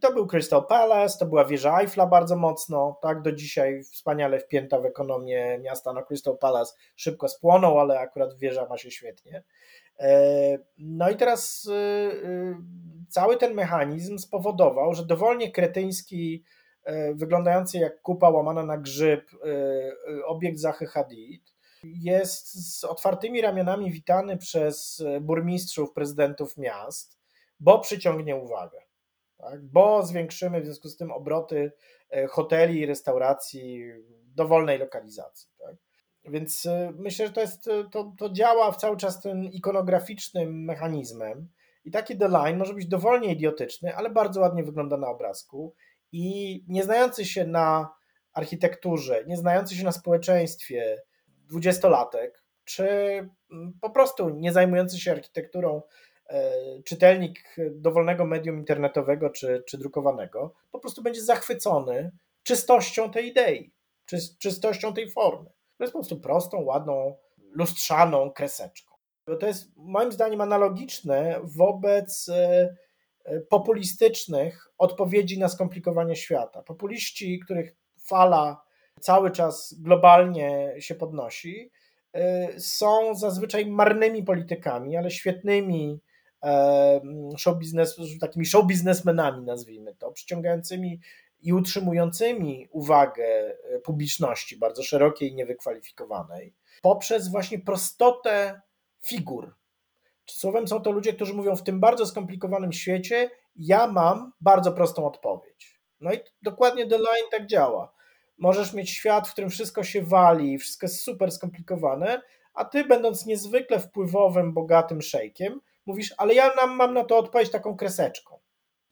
To był Crystal Palace, to była wieża Eiffla bardzo mocno, tak, do dzisiaj wspaniale wpięta w ekonomię miasta. No Crystal Palace szybko spłonął, ale akurat wieża ma się świetnie. E, no i teraz y, cały ten mechanizm spowodował, że dowolnie kretyński, e, wyglądający jak kupa łamana na grzyb e, obiekt Zachy Hadid jest z otwartymi ramionami witany przez burmistrzów, prezydentów miast, bo przyciągnie uwagę. Tak? Bo zwiększymy w związku z tym obroty hoteli i restauracji dowolnej lokalizacji. Tak? Więc e, myślę, że to, jest, e, to, to działa cały czas tym ikonograficznym mechanizmem. I taki The Line może być dowolnie idiotyczny, ale bardzo ładnie wygląda na obrazku. I nie znający się na architekturze, nie znający się na społeczeństwie dwudziestolatek, czy mm, po prostu nie zajmujący się architekturą e, czytelnik dowolnego medium internetowego czy, czy drukowanego, po prostu będzie zachwycony czystością tej idei, czy, czystością tej formy. To jest po prostu prostą, ładną, lustrzaną kreseczką. To jest moim zdaniem analogiczne wobec e, e, populistycznych odpowiedzi na skomplikowanie świata. Populiści, których fala cały czas globalnie się podnosi, e, są zazwyczaj marnymi politykami, ale świetnymi show biznes, takimi show biznesmenami, nazwijmy to, przyciągającymi i utrzymującymi uwagę publiczności bardzo szerokiej i niewykwalifikowanej poprzez właśnie prostotę figur. Słowem są to ludzie, którzy mówią w tym bardzo skomplikowanym świecie, ja mam bardzo prostą odpowiedź. No i dokładnie The Line tak działa. Możesz mieć świat, w którym wszystko się wali, wszystko jest super skomplikowane, a ty, będąc niezwykle wpływowym, bogatym szejkiem, mówisz, ale ja mam na to odpowiedź taką kreseczką.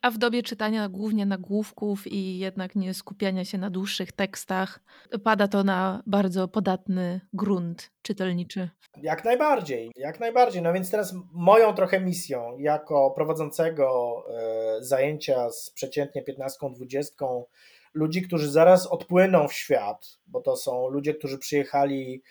A w dobie czytania głównie nagłówków i jednak nie skupiania się na dłuższych tekstach, pada to na bardzo podatny grunt czytelniczy. Jak najbardziej, jak najbardziej. No więc teraz moją trochę misją jako prowadzącego e, zajęcia z przeciętnie 15-20 ludzi, którzy zaraz odpłyną w świat, bo to są ludzie, którzy przyjechali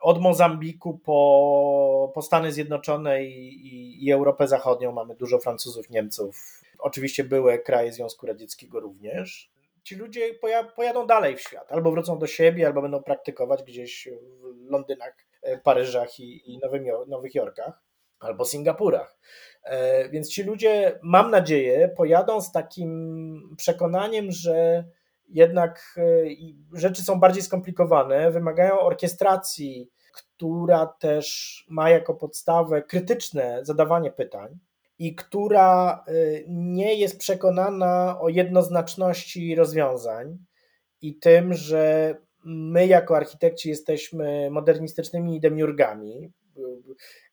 od Mozambiku po, po Stany Zjednoczone i, i, i Europę Zachodnią mamy dużo Francuzów, Niemców, oczywiście były kraje Związku Radzieckiego również. Ci ludzie pojadą dalej w świat, albo wrócą do siebie, albo będą praktykować gdzieś w Londynach, e, Paryżach i, i Nowym, Nowych Jorkach, albo Singapurach. E, więc ci ludzie, mam nadzieję, pojadą z takim przekonaniem, że jednak e, rzeczy są bardziej skomplikowane, wymagają orkiestracji, która też ma jako podstawę krytyczne zadawanie pytań i która e, nie jest przekonana o jednoznaczności rozwiązań i tym, że my jako architekci jesteśmy modernistycznymi demiurgami,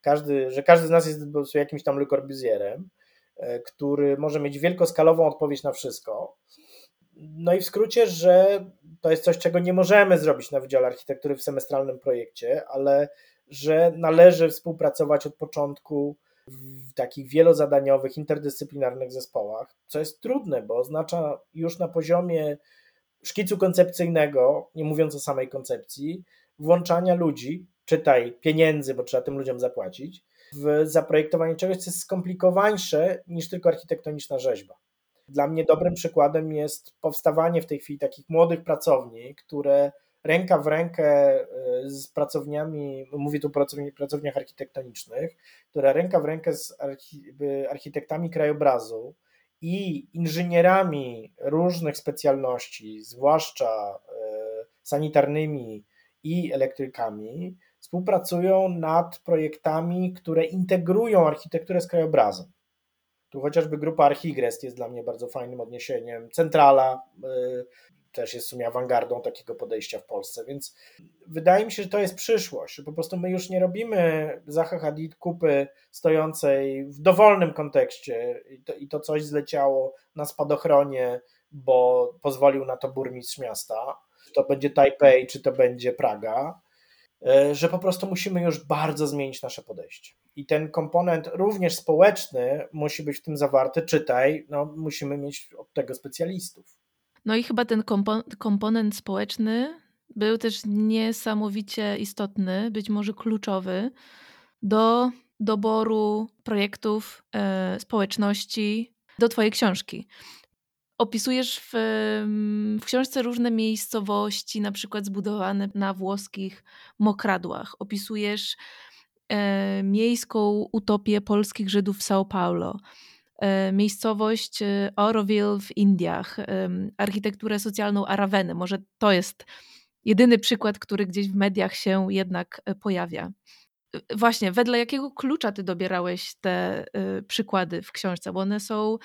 każdy, że każdy z nas jest jakimś tam Le Corbusierem, e, który może mieć wielkoskalową odpowiedź na wszystko. No i w skrócie, że to jest coś, czego nie możemy zrobić na Wydziale Architektury w semestralnym projekcie, ale że należy współpracować od początku w takich wielozadaniowych, interdyscyplinarnych zespołach, co jest trudne, bo oznacza już na poziomie szkicu koncepcyjnego, nie mówiąc o samej koncepcji, włączania ludzi, czytaj pieniędzy, bo trzeba tym ludziom zapłacić, w zaprojektowanie czegoś, co jest skomplikowańsze niż tylko architektoniczna rzeźba. Dla mnie dobrym przykładem jest powstawanie w tej chwili takich młodych pracowni, które ręka w rękę e, z pracowniami, mówię tu o pracowniach architektonicznych, które ręka w rękę z architektami krajobrazu i inżynierami różnych specjalności, zwłaszcza e, sanitarnymi i elektrykami, współpracują nad projektami, które integrują architekturę z krajobrazem. Tu chociażby grupa Archigrest jest dla mnie bardzo fajnym odniesieniem. Centrala y, też jest w sumie awangardą takiego podejścia w Polsce, więc wydaje mi się, że to jest przyszłość, że po prostu my już nie robimy Zaha Hadid kupy stojącej w dowolnym kontekście i to, i to coś zleciało na spadochronie, bo pozwolił na to burmistrz miasta, czy to będzie Tajpej, czy to będzie Praga, E, że po prostu musimy już bardzo zmienić nasze podejście. I ten komponent również społeczny musi być w tym zawarty. Czytaj, no, musimy mieć od tego specjalistów. No i chyba ten komponent społeczny był też niesamowicie istotny, być może kluczowy do doboru projektów e, społeczności do Twojej książki. Opisujesz w, w, książce różne miejscowości, na przykład zbudowane na włoskich mokradłach. Opisujesz miejską utopię polskich Żydów w São Paulo, e, miejscowość e, Oroville w Indiach, e, architekturę socjalną Araveny. Może to jest jedyny przykład, który gdzieś w mediach się jednak e, pojawia. E, właśnie, wedle jakiego klucza ty dobierałeś te przykłady w książce? Bo one są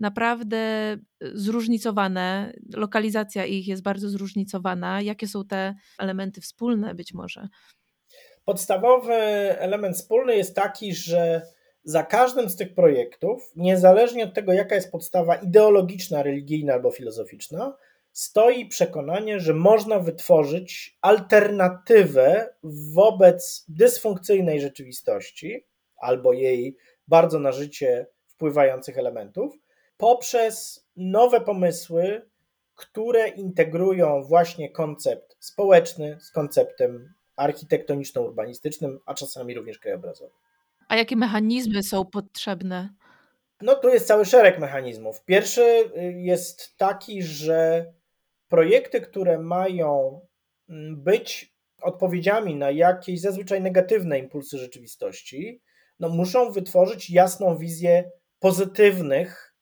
naprawdę zróżnicowane. Lokalizacja ich jest bardzo zróżnicowana. Jakie są te elementy wspólne być może? Podstawowy element wspólny jest taki, że za każdym z tych projektów, niezależnie od tego, jaka jest podstawa ideologiczna, religijna albo filozoficzna, stoi przekonanie, że można wytworzyć alternatywę wobec dysfunkcyjnej rzeczywistości albo jej bardzo na życie wpływających elementów, poprzez nowe pomysły, które integrują właśnie koncept społeczny z konceptem architektoniczno-urbanistycznym, a czasami również krajobrazowym. A jakie mechanizmy są potrzebne? No tu jest cały szereg mechanizmów. Pierwszy y, jest taki, że projekty, które mają mm, być odpowiedziami na jakieś zazwyczaj negatywne impulsy rzeczywistości, no muszą wytworzyć jasną wizję pozytywnych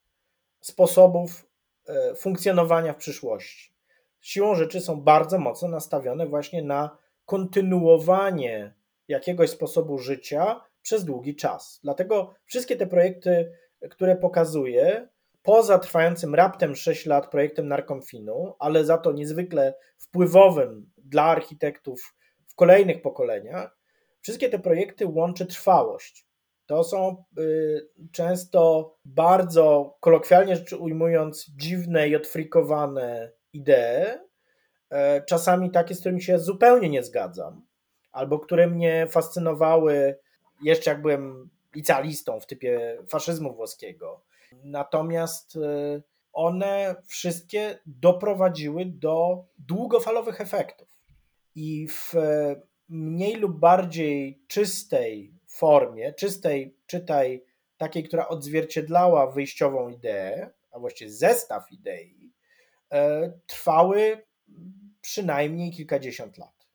sposobów e, funkcjonowania w przyszłości. Siłą rzeczy są bardzo mocno nastawione właśnie na kontynuowanie jakiegoś sposobu życia przez długi czas. Dlatego wszystkie te projekty, które pokazuję, poza trwającym raptem 6 lat projektem Narkomfinu, ale za to niezwykle wpływowym dla architektów w kolejnych pokoleniach, wszystkie te projekty łączy trwałość. To są y, często bardzo, kolokwialnie rzecz ujmując, dziwne i odfrikowane idee, czasami takie, z którymi się zupełnie nie zgadzam, albo które mnie fascynowały jeszcze jak byłem licealistą w typie faszyzmu włoskiego. Natomiast y, one wszystkie doprowadziły do długofalowych efektów. I w mniej lub bardziej czystej formie, czystej, czytaj takiej, która odzwierciedlała wyjściową ideę, a właściwie zestaw idei, e, trwały przynajmniej kilkadziesiąt lat.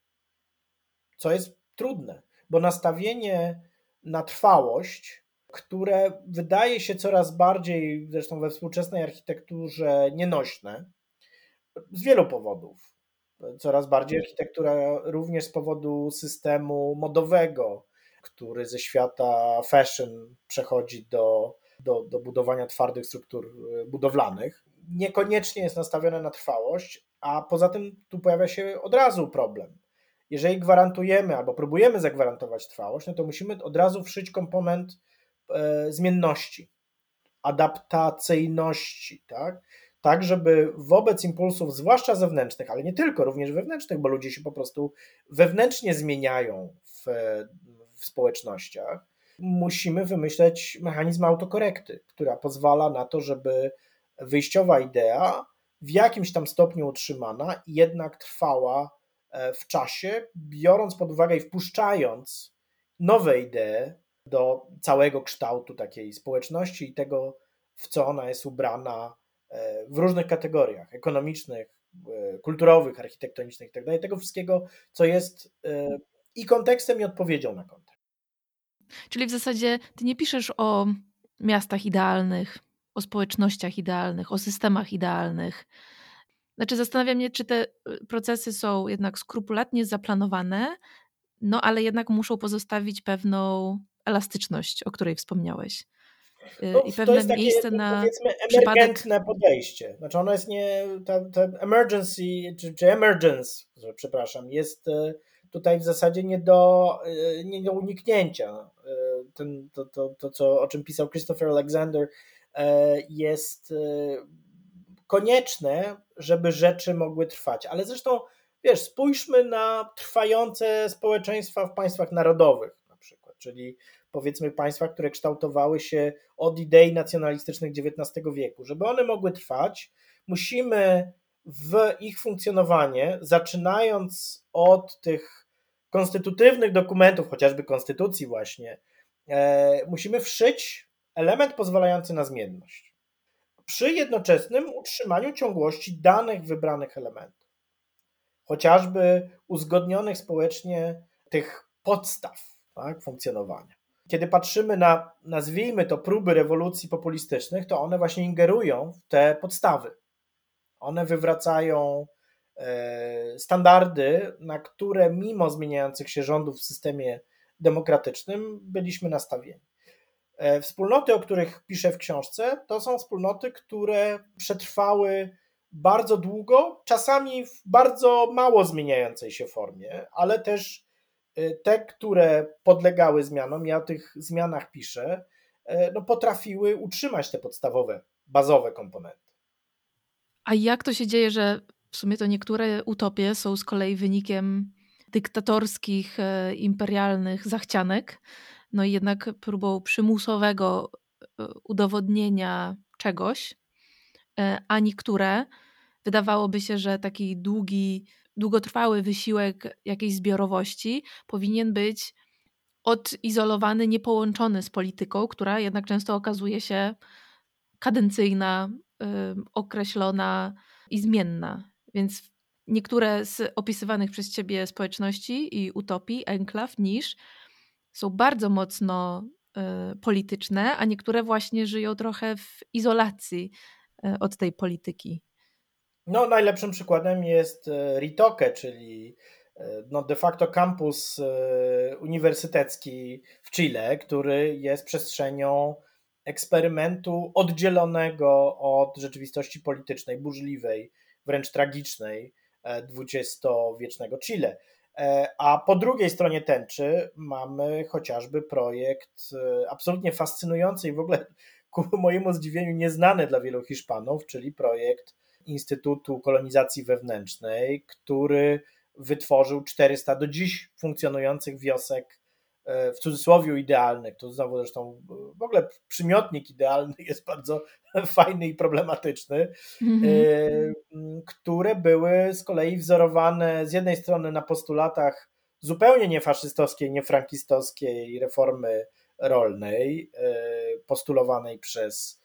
Co jest trudne, bo nastawienie na trwałość, które wydaje się coraz bardziej, zresztą we współczesnej architekturze, nienośne z wielu powodów. Coraz bardziej architektura również z powodu systemu modowego, który ze świata fashion przechodzi do, do, do budowania twardych struktur budowlanych. Niekoniecznie jest nastawione na trwałość, a poza tym tu pojawia się od razu problem. Jeżeli gwarantujemy albo próbujemy zagwarantować trwałość, no to musimy od razu wszyć komponent e, zmienności, adaptacyjności, tak? tak żeby wobec impulsów, zwłaszcza zewnętrznych, ale nie tylko, również wewnętrznych, bo ludzie się po prostu wewnętrznie zmieniają w, w społecznościach, musimy wymyśleć mechanizm autokorekty, która pozwala na to, żeby wyjściowa idea w jakimś tam stopniu utrzymana jednak trwała e, w czasie, biorąc pod uwagę i wpuszczając nowe idee do całego kształtu takiej społeczności i tego, w co ona jest ubrana e, w różnych kategoriach ekonomicznych, e, kulturowych, architektonicznych itd. Tak tego wszystkiego, co jest i kontekstem, i odpowiedzią na kontekst. Czyli w zasadzie ty nie piszesz o miastach idealnych, o społecznościach idealnych, o systemach idealnych. Znaczy, zastanawiam się, czy te y, procesy są jednak skrupulatnie zaplanowane, no ale jednak muszą pozostawić pewną elastyczność, o której wspomniałeś. Y, no, I pewne to jest takie, miejsce na emergentne przypadek... podejście. Znaczy ono jest nie, ta, ta emergency, czy, czy emergence, przepraszam, jest y, tutaj w zasadzie nie do, nie do uniknięcia. Ten, to, to, to, co, o czym pisał Christopher Alexander, jest e, konieczne, żeby rzeczy mogły trwać. Ale zresztą, wiesz, spójrzmy na trwające społeczeństwa w państwach narodowych, na przykład, czyli powiedzmy państwach, które kształtowały się od idei nacjonalistycznych XIX wieku. Żeby one mogły trwać, musimy w ich funkcjonowanie, zaczynając od tych konstytutywnych dokumentów, chociażby konstytucji właśnie, e, musimy wszyć element pozwalający na zmienność. Przy jednoczesnym utrzymaniu ciągłości danych wybranych elementów, chociażby uzgodnionych społecznie tych podstaw tak, funkcjonowania. Kiedy patrzymy na, nazwijmy to, próby rewolucji populistycznych, to one właśnie ingerują w te podstawy. One wywracają e, standardy, na które mimo zmieniających się rządów w systemie demokratycznym byliśmy nastawieni. E, wspólnoty, o których piszę w książce, to są wspólnoty, które przetrwały bardzo długo, czasami w bardzo mało zmieniającej się formie, ale też e, te, które podlegały zmianom, ja o tych zmianach piszę, e, no potrafiły utrzymać te podstawowe, bazowe komponenty. A jak to się dzieje, że w sumie to niektóre utopie są z kolei wynikiem dyktatorskich, imperialnych zachcianek, no jednak próbą przymusowego e, udowodnienia czegoś, e, a niektóre wydawałoby się, że taki długi, długotrwały wysiłek jakiejś zbiorowości powinien być odizolowany, niepołączony z polityką, która jednak często okazuje się kadencyjna, określona i zmienna. Więc niektóre z opisywanych przez ciebie społeczności i utopii, enklaw, niż są bardzo mocno y, polityczne, a niektóre właśnie żyją trochę w izolacji y, od tej polityki. No, najlepszym przykładem jest e, Ritoke, czyli no, de facto kampus uniwersytecki w Chile, który jest przestrzenią eksperymentu oddzielonego od rzeczywistości politycznej, burzliwej, wręcz tragicznej dwudziestowiecznego Chile. E, a po drugiej stronie tęczy mamy chociażby projekt e, absolutnie fascynujący i w ogóle ku mojemu zdziwieniu nieznany dla wielu Hiszpanów, czyli projekt Instytutu Kolonizacji Wewnętrznej, który wytworzył 400 do dziś funkcjonujących wiosek w cudzysłowie idealnych, to znowu zresztą w ogóle przymiotnik idealny jest bardzo fajny i problematyczny, mm-hmm. które były z kolei wzorowane z jednej strony na postulatach zupełnie niefaszystowskiej, niefrankistowskiej reformy rolnej postulowanej przez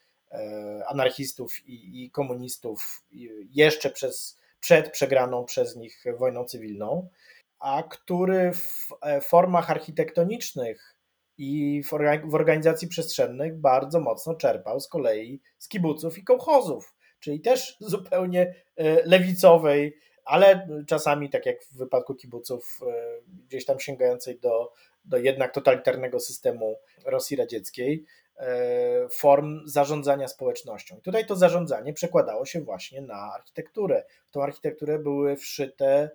anarchistów i, i komunistów jeszcze przez, przed przegraną przez nich wojną cywilną, a który w formach architektonicznych i w organizacji przestrzennych bardzo mocno czerpał z kolei z kibuców i kołchozów, czyli też zupełnie e, lewicowej, ale czasami, tak jak w wypadku kibuców, e, gdzieś tam sięgającej do, do jednak totalitarnego systemu Rosji Radzieckiej, e, form zarządzania społecznością. I tutaj to zarządzanie przekładało się właśnie na architekturę. W tą architekturę były wszyte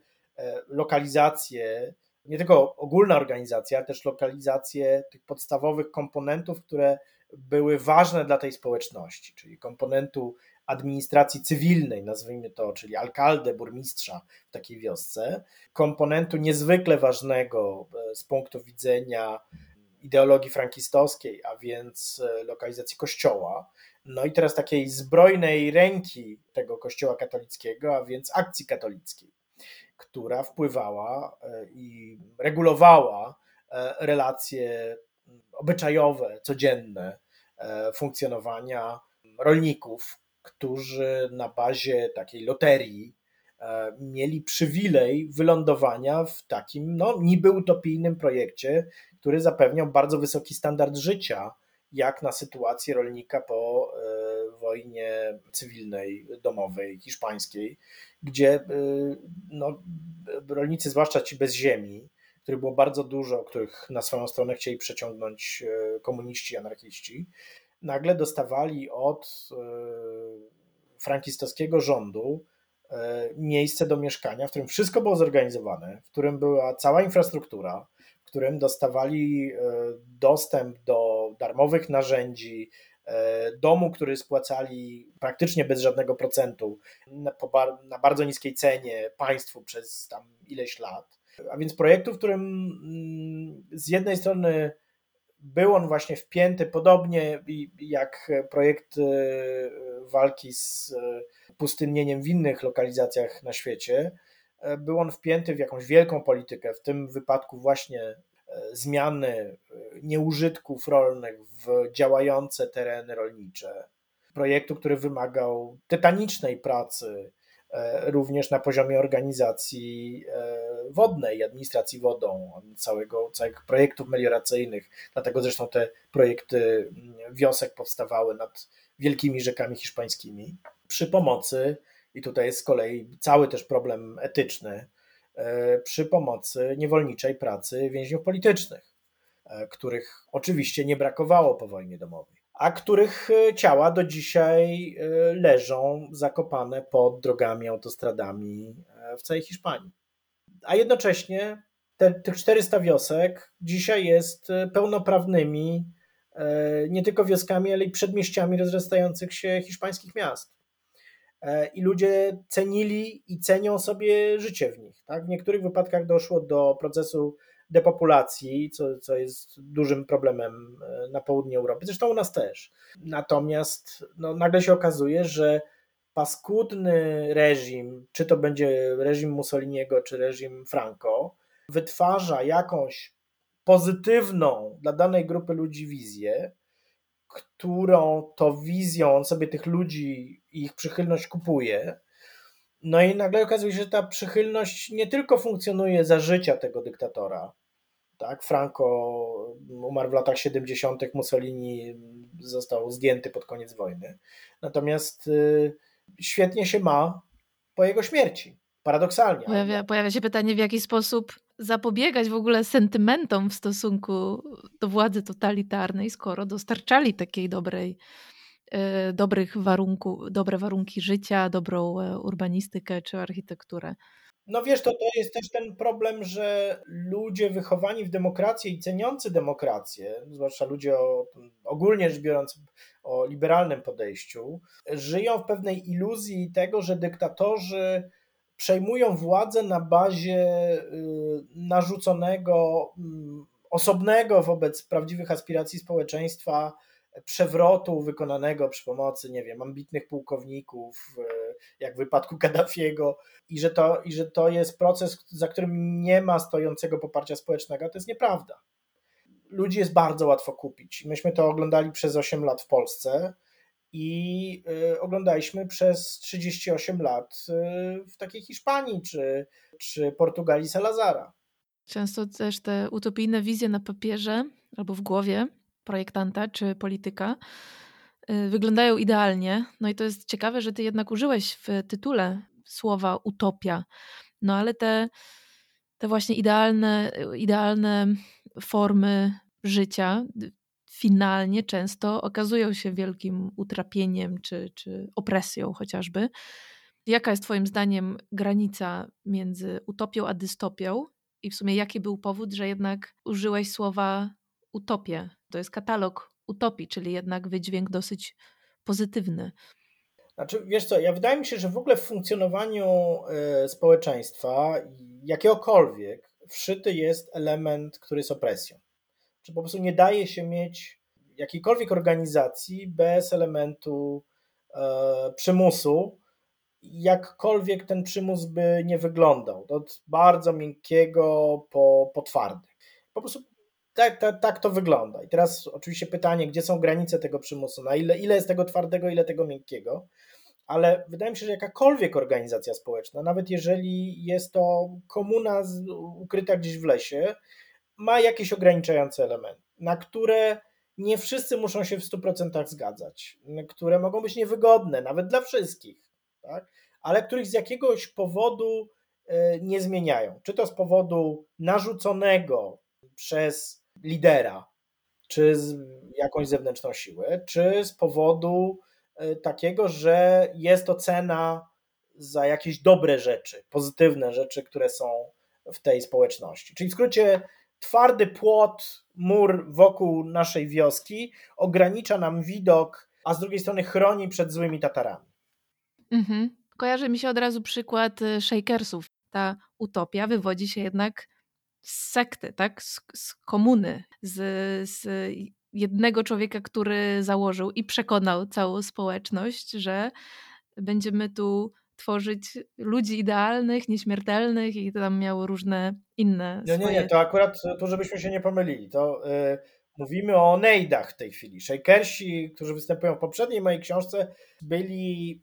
lokalizacje nie tylko ogólna organizacja, ale też lokalizację tych podstawowych komponentów, które były ważne dla tej społeczności, czyli komponentu administracji cywilnej, nazwijmy to, czyli alkalde, burmistrza w takiej wiosce, komponentu niezwykle ważnego e, z punktu widzenia ideologii frankistowskiej, a więc e, lokalizacji kościoła. No i teraz takiej zbrojnej ręki tego kościoła katolickiego, a więc akcji katolickiej która wpływała e, i regulowała e, relacje obyczajowe, codzienne e, funkcjonowania rolników, którzy na bazie takiej loterii mieli przywilej wylądowania w takim no, niby utopijnym projekcie, który zapewniał bardzo wysoki standard życia, jak na sytuację rolnika po wojnie cywilnej, domowej, hiszpańskiej, gdzie y, no, rolnicy, zwłaszcza ci bez ziemi, których było bardzo dużo, których na swoją stronę chcieli przeciągnąć y, komuniści, anarchiści, nagle dostawali od y, frankistowskiego rządu miejsce do mieszkania, w którym wszystko było zorganizowane, w którym była cała infrastruktura, w którym dostawali dostęp do darmowych narzędzi, domu, który spłacali praktycznie bez żadnego procentu na, na bardzo niskiej cenie państwu przez tam ileś lat. A więc projektu, w którym mm, z jednej strony był on właśnie wpięty, podobnie jak projekt e, walki z e, pustynnieniem w innych lokalizacjach na świecie, był on wpięty w jakąś wielką politykę, w tym wypadku właśnie zmiany nieużytków rolnych w działające tereny rolnicze. Projektu, który wymagał tytanicznej pracy e, również na poziomie organizacji e, wodnej, administracji wodą, całego, całych projektów melioracyjnych. Dlatego zresztą te projekty wiosek powstawały nad wielkimi rzekami hiszpańskimi przy pomocy, i tutaj jest z kolei cały też problem etyczny, przy pomocy niewolniczej pracy więźniów politycznych, e, których oczywiście nie brakowało po wojnie domowej, a których e, ciała do dzisiaj leżą zakopane pod drogami, autostradami w całej Hiszpanii. A jednocześnie te, tych 400 wiosek dzisiaj jest pełnoprawnymi nie tylko wioskami, ale i przedmieściami rozrastających się hiszpańskich miast. E, i ludzie cenili i cenią sobie życie w nich. Tak? W niektórych wypadkach doszło do procesu depopulacji, co, co jest dużym problemem e, na południu Europy, zresztą u nas też. Natomiast no, nagle się okazuje, że paskudny reżim, czy to będzie reżim Mussoliniego, czy reżim Franco, wytwarza jakąś pozytywną dla danej grupy ludzi wizję, którą to wizją on sobie tych ludzi ich przychylność kupuje. No i nagle okazuje się, że ta przychylność nie tylko funkcjonuje za życia tego dyktatora. Tak, Franco umarł w latach 70., Mussolini został zdjęty pod koniec wojny. Natomiast y, świetnie się ma po jego śmierci. Paradoksalnie. Pojawia, pojawia się pytanie, w jaki sposób zapobiegać w ogóle sentymentom w stosunku do władzy totalitarnej, skoro dostarczali takiej dobrej, dobrych warunków, dobre warunki życia, dobrą e, urbanistykę czy architekturę. No wiesz, to, to jest też ten problem, że ludzie wychowani w demokrację i ceniący demokrację, zwłaszcza ludzie o, ogólnie rzecz biorąc o liberalnym podejściu, żyją w pewnej iluzji tego, że dyktatorzy przejmują władzę na bazie y, narzuconego, mm, osobnego wobec prawdziwych aspiracji społeczeństwa przewrotu wykonanego przy pomocy, nie wiem, ambitnych pułkowników, y, jak w wypadku Kaddafiego, i że, to, i że to jest proces, za którym nie ma stojącego poparcia społecznego, to jest nieprawda. ludzi jest bardzo łatwo kupić. Myśmy to oglądali przez 8 lat w Polsce i y, oglądaliśmy przez 38 lat y, w takiej Hiszpanii czy, czy Portugalii Salazara. Często też te utopijne wizje na papierze albo w głowie projektanta czy polityka y, wyglądają idealnie. No i to jest ciekawe, że ty jednak użyłeś w tytule słowa utopia. No ale te, te właśnie idealne, idealne formy życia finalnie często okazują się wielkim utrapieniem czy, czy opresją chociażby. Jaka jest Twoim zdaniem granica między utopią a dystopią? I w sumie jaki był powód, że jednak użyłeś słowa utopię? To jest katalog utopii, czyli jednak wydźwięk dosyć pozytywny. Znaczy, wiesz co, ja wydaje mi się, że w ogóle w funkcjonowaniu y, społeczeństwa jakiegokolwiek wszyty jest element, który jest opresją. Czy po prostu nie daje się mieć jakiejkolwiek organizacji bez elementu y, przymusu, jakkolwiek ten przymus by nie wyglądał, od bardzo miękkiego po, po twardy. Po prostu tak, tak, tak to wygląda. I teraz oczywiście pytanie, gdzie są granice tego przymusu, na ile, ile jest tego twardego, ile tego miękkiego, ale wydaje mi się, że jakakolwiek organizacja społeczna, nawet jeżeli jest to komuna ukryta gdzieś w lesie, ma jakieś ograniczające elementy, na które nie wszyscy muszą się w 100% zgadzać, które mogą być niewygodne, nawet dla wszystkich, tak? ale których z jakiegoś powodu e, nie zmieniają. Czy to z powodu narzuconego przez lidera, czy z jakąś zewnętrzną siłę, czy z powodu e, takiego, że jest to cena za jakieś dobre rzeczy, pozytywne rzeczy, które są w tej społeczności. Czyli w skrócie, twardy płot, mur wokół naszej wioski ogranicza nam widok, a z drugiej strony chroni przed złymi Tatarami. Mhm. Kojarzy mi się od razu przykład e, Shakersów. Ta utopia wywodzi się jednak z sekty, tak? Z, z komuny, z, z jednego człowieka, który założył i przekonał całą społeczność, że będziemy tu tworzyć ludzi idealnych, nieśmiertelnych i to tam miało różne inne. Nie, swoje... nie, nie, to akurat to, żebyśmy się nie pomylili. To yy, mówimy o Oneidach w tej chwili. Shakersi, którzy występują w poprzedniej mojej książce, byli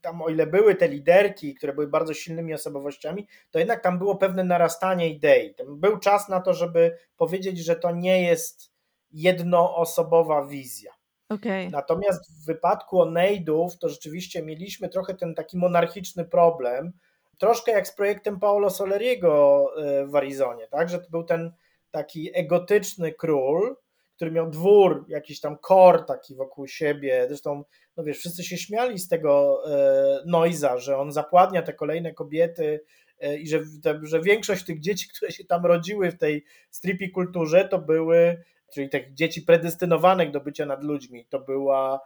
tam o ile były te liderki, które były bardzo silnymi osobowościami, to jednak tam było pewne narastanie idei. Tam był czas na to, żeby powiedzieć, że to nie jest jednoosobowa wizja. Okay. Natomiast w wypadku Oneidów to rzeczywiście mieliśmy trochę ten taki monarchiczny problem, troszkę jak z projektem Paolo Soleriego e, w Arizonie, tak? że to był ten taki egotyczny król, który miał dwór, jakiś tam kor taki wokół siebie. Zresztą, no wiesz, wszyscy się śmiali z tego e, Noiza, że on zapładnia te kolejne kobiety e, i że, te, że większość tych dzieci, które się tam rodziły w tej stripikulturze, to były, czyli tych dzieci predestynowanych do bycia nad ludźmi, to była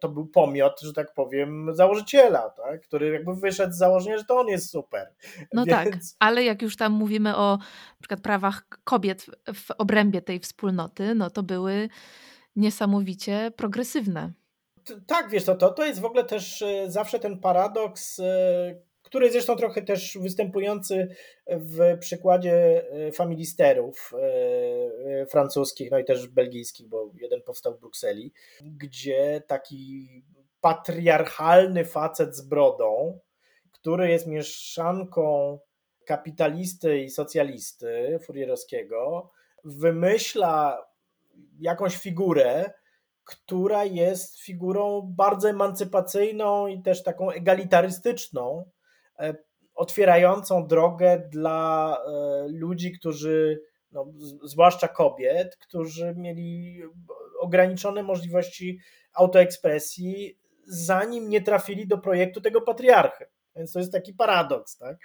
to był pomiot, że tak powiem, założyciela, tak? który jakby wyszedł z założenia, że to on jest super. No Więc... tak, ale jak już tam mówimy o na przykład prawach kobiet w obrębie tej wspólnoty, no to były niesamowicie progresywne. Tak, wiesz, to, to, to jest w ogóle też e, zawsze ten paradoks, e, który zresztą trochę też występujący w przykładzie e, familisterów francuskich, no i też belgijskich, bo jeden powstał w Brukseli, gdzie taki patriarchalny facet z brodą, który jest mieszanką kapitalisty i socjalisty Furierowskiego, wymyśla jakąś figurę, która jest figurą bardzo emancypacyjną i też taką egalitarystyczną, e, otwierającą drogę dla e, ludzi, którzy, no, zwłaszcza kobiet, którzy mieli ograniczone możliwości autoekspresji, zanim nie trafili do projektu tego patriarchy. Więc to jest taki paradoks, tak?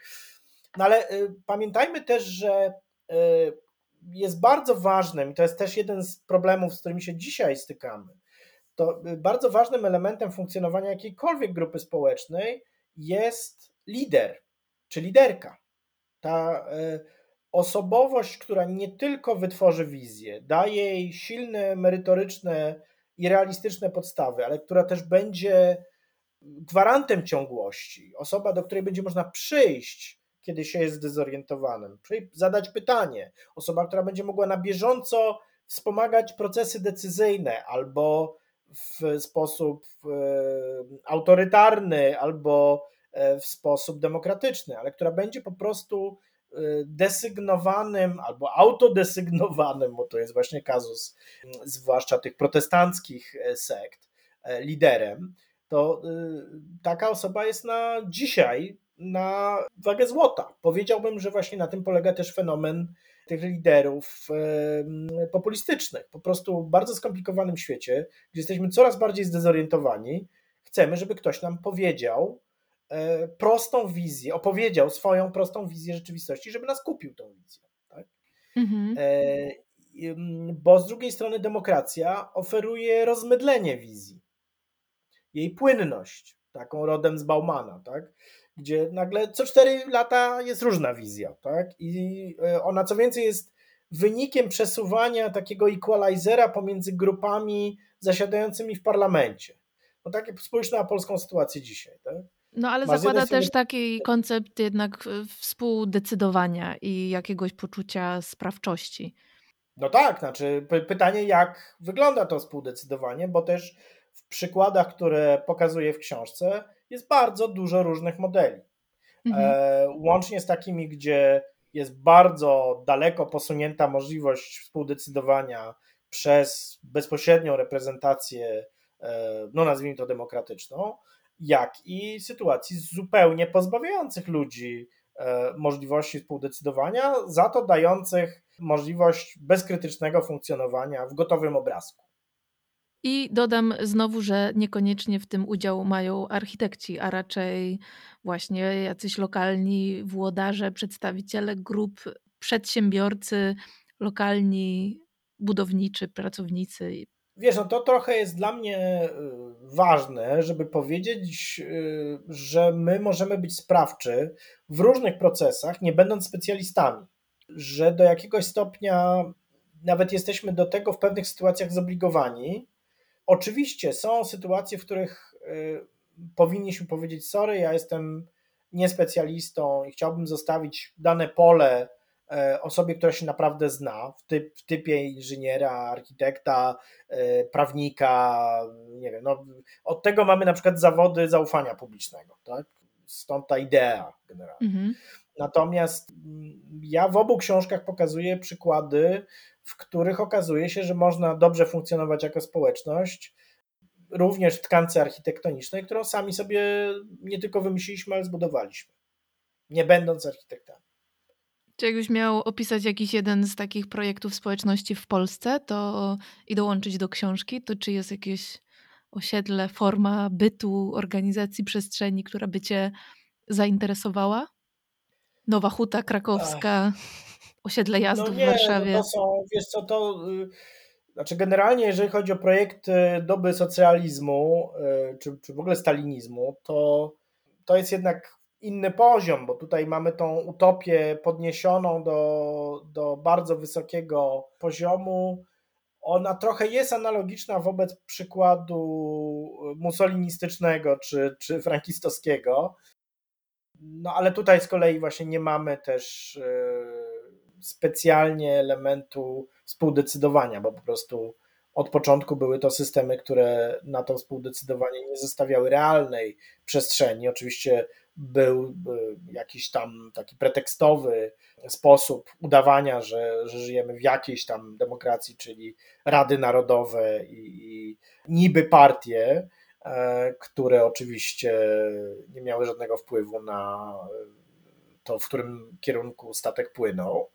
No ale y, pamiętajmy też, że jest bardzo ważnym, i to jest też jeden z problemów, z którymi się dzisiaj stykamy, to bardzo ważnym elementem funkcjonowania jakiejkolwiek grupy społecznej jest lider, czy liderka. Ta e, osobowość, która nie tylko wytworzy wizję, daje jej silne, merytoryczne i realistyczne podstawy, ale która też będzie gwarantem ciągłości, osoba, do której będzie można przyjść kiedy się jest zdezorientowanym. Zadać pytanie. Osoba, która będzie mogła na bieżąco wspomagać procesy decyzyjne albo w sposób e, autorytarny, albo w sposób demokratyczny, ale która będzie po prostu e, desygnowanym albo autodesygnowanym, bo to jest właśnie kazus, zwłaszcza tych protestanckich sekt, liderem, to taka osoba jest na dzisiaj na wagę złota. Powiedziałbym, że właśnie na tym polega też fenomen tych liderów populistycznych. Po prostu w bardzo skomplikowanym świecie, gdzie jesteśmy coraz bardziej zdezorientowani, chcemy, żeby ktoś nam powiedział e, prostą wizję, opowiedział swoją prostą wizję rzeczywistości, żeby nas kupił tą wizję. Tak? Mhm. E, bo z drugiej strony demokracja oferuje rozmydlenie wizji, jej płynność, taką rodem z Baumana, tak? gdzie nagle co cztery lata jest różna wizja, tak? I e, ona co więcej jest wynikiem przesuwania takiego equalizera pomiędzy grupami zasiadającymi w parlamencie. No tak, spójrz na polską sytuację dzisiaj, tak? No ale Ma zakłada też taki koncept jednak współdecydowania i jakiegoś poczucia sprawczości. No tak, znaczy pytanie jak wygląda to współdecydowanie, bo też w przykładach, które pokazuję w książce, jest bardzo dużo różnych modeli. Mhm. E, łącznie z takimi, gdzie jest bardzo daleko posunięta możliwość współdecydowania przez bezpośrednią reprezentację, e, no nazwijmy to demokratyczną, jak i sytuacji zupełnie pozbawiających ludzi e, możliwości współdecydowania, za to dających możliwość bezkrytycznego funkcjonowania w gotowym obrazku. I dodam znowu, że niekoniecznie w tym udział mają architekci, a raczej właśnie jacyś lokalni włodarze, przedstawiciele grup, przedsiębiorcy, lokalni budowniczy, pracownicy. Wiesz, no to trochę jest dla mnie y, ważne, żeby powiedzieć, y, że my możemy być sprawczy w różnych procesach, nie będąc specjalistami. Że do jakiegoś stopnia nawet jesteśmy do tego w pewnych sytuacjach zobligowani, Oczywiście są sytuacje, w których y, powinniśmy powiedzieć: Sorry, ja jestem niespecjalistą i chciałbym zostawić dane pole e, osobie, która się naprawdę zna w, typ, w typie inżyniera, architekta, e, prawnika, nie wiem. No, od tego mamy na przykład zawody zaufania publicznego, tak? Stąd ta idea generalnie. Mhm. Natomiast mm, ja w obu książkach pokazuję przykłady w których okazuje się, że można dobrze funkcjonować jako społeczność, również w tkance architektonicznej, którą sami sobie nie tylko wymyśliliśmy, ale zbudowaliśmy, nie będąc architektami. Czy jakbyś miał opisać jakiś jeden z takich projektów społeczności w Polsce to i dołączyć do książki, to czy jest jakieś osiedle, forma bytu, organizacji przestrzeni, która by cię zainteresowała? Nowa Huta Krakowska. Ach osiedle jazdów no nie, w Warszawie. No to są, wiesz co, to y, znaczy generalnie jeżeli chodzi o projekty doby socjalizmu, y, czy, czy w ogóle stalinizmu, to, to jest jednak inny poziom, bo tutaj mamy tą utopię podniesioną do, do bardzo wysokiego poziomu. Ona trochę jest analogiczna wobec przykładu mussolinistycznego czy, czy frankistowskiego. No ale tutaj z kolei właśnie nie mamy też y, specjalnie elementu współdecydowania, bo po prostu od początku były to systemy, które na to współdecydowanie nie zostawiały realnej przestrzeni. Oczywiście był jakiś tam taki pretekstowy sposób udawania, że, że żyjemy w jakiejś tam demokracji, czyli rady narodowe i, i niby partie, e, które oczywiście nie miały żadnego wpływu na to, w którym kierunku statek płynął.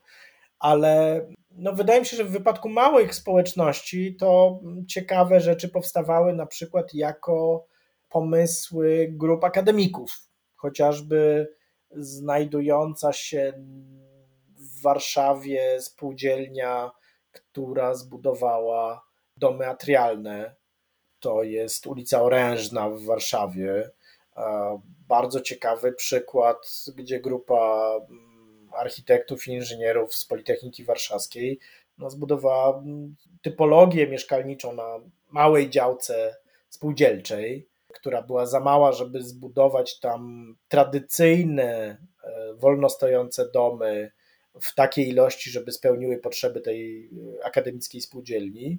Ale no wydaje mi się, że w wypadku małych społeczności to ciekawe rzeczy powstawały na przykład jako pomysły grup akademików, chociażby znajdująca się w Warszawie spółdzielnia, która zbudowała domy atrialne. To jest ulica Orężna w Warszawie. Bardzo ciekawy przykład, gdzie grupa architektów i inżynierów z Politechniki Warszawskiej no, zbudowała mm, typologię mieszkalniczą na małej działce spółdzielczej, która była za mała, żeby zbudować tam tradycyjne, e, wolno stojące domy w takiej ilości, żeby spełniły potrzeby tej akademickiej spółdzielni.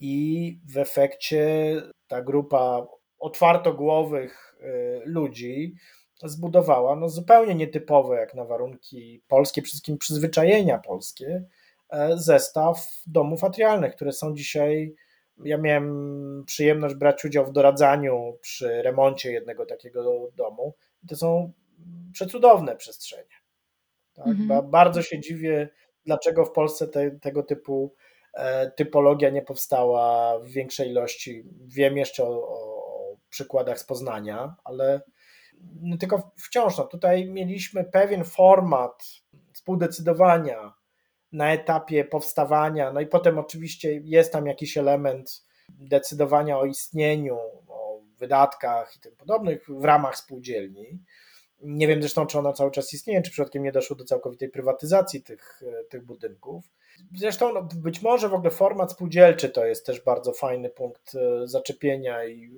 I w efekcie ta grupa otwartogłowych ludzi zbudowała no, zupełnie nietypowe jak na warunki polskie, przede wszystkim przyzwyczajenia polskie, e, zestaw domów atrialnych, które są dzisiaj. Ja miałem przyjemność brać udział w doradzaniu przy remoncie jednego takiego domu. To są przecudowne przestrzenie. Tak? Mhm. Bardzo się dziwię, dlaczego w Polsce te, tego typu e, typologia nie powstała w większej ilości. Wiem jeszcze o, o przykładach z Poznania, ale no tylko wciąż no, tutaj mieliśmy pewien format współdecydowania na etapie powstawania, no i potem oczywiście jest tam jakiś element decydowania o istnieniu, o wydatkach i tym podobnych w ramach spółdzielni. Nie wiem zresztą, czy ona cały czas istnieje, czy przypadkiem nie doszło do całkowitej prywatyzacji tych, tych budynków. Zresztą no, być może w ogóle format spółdzielczy to jest też bardzo fajny punkt e, zaczepienia i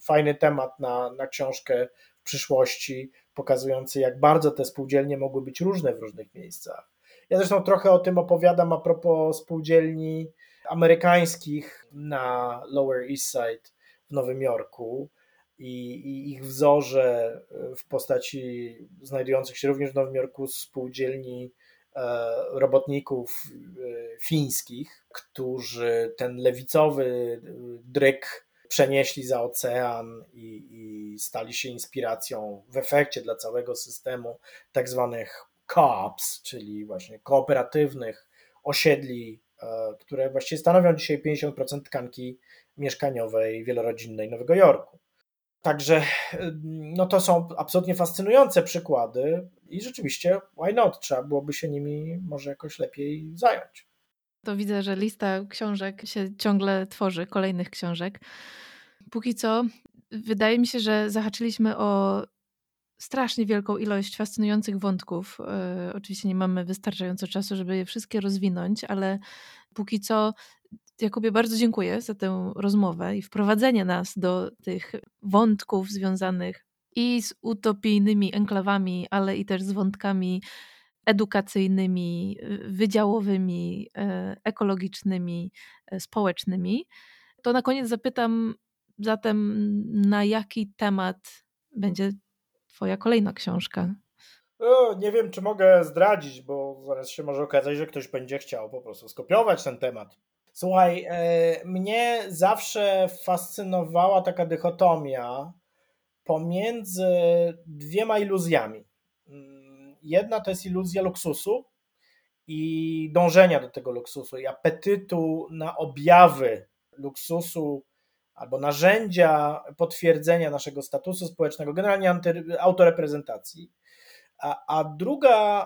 fajny temat na, na książkę w przyszłości, pokazujący, jak bardzo te spółdzielnie mogły być różne w różnych miejscach. Ja zresztą trochę o tym opowiadam a propos spółdzielni amerykańskich na Lower East Side w Nowym Jorku i, i ich wzorze w postaci znajdujących się również w Nowym Jorku spółdzielni e, robotników e, fińskich, którzy ten lewicowy dryk przenieśli za ocean i, i stali się inspiracją w efekcie dla całego systemu tak zwanych COPS, czyli właśnie kooperatywnych osiedli, e, które właściwie stanowią dzisiaj 50% tkanki mieszkaniowej wielorodzinnej Nowego Jorku. Także no to są absolutnie fascynujące przykłady i rzeczywiście, why not? Trzeba byłoby się nimi może jakoś lepiej zająć. To widzę, że lista książek się ciągle tworzy, kolejnych książek. Póki co, wydaje mi się, że zahaczyliśmy o strasznie wielką ilość fascynujących wątków. Yy, oczywiście nie mamy wystarczająco czasu, żeby je wszystkie rozwinąć, ale póki co Jakubie bardzo dziękuję za tę rozmowę i wprowadzenie nas do tych wątków związanych i z utopijnymi enklawami, ale i też z wątkami edukacyjnymi, wydziałowymi, e, ekologicznymi, e, społecznymi. To na koniec zapytam zatem, na jaki temat będzie Twoja kolejna książka? O, nie wiem, czy mogę zdradzić, bo zaraz się może okazać, że ktoś będzie chciał po prostu skopiować ten temat. Słuchaj, e, mnie zawsze fascynowała taka dychotomia pomiędzy dwiema iluzjami. Mm, jedna to jest iluzja luksusu i dążenia do tego luksusu i apetytu na objawy luksusu albo narzędzia potwierdzenia naszego statusu społecznego, generalnie anty, autoreprezentacji. A, a druga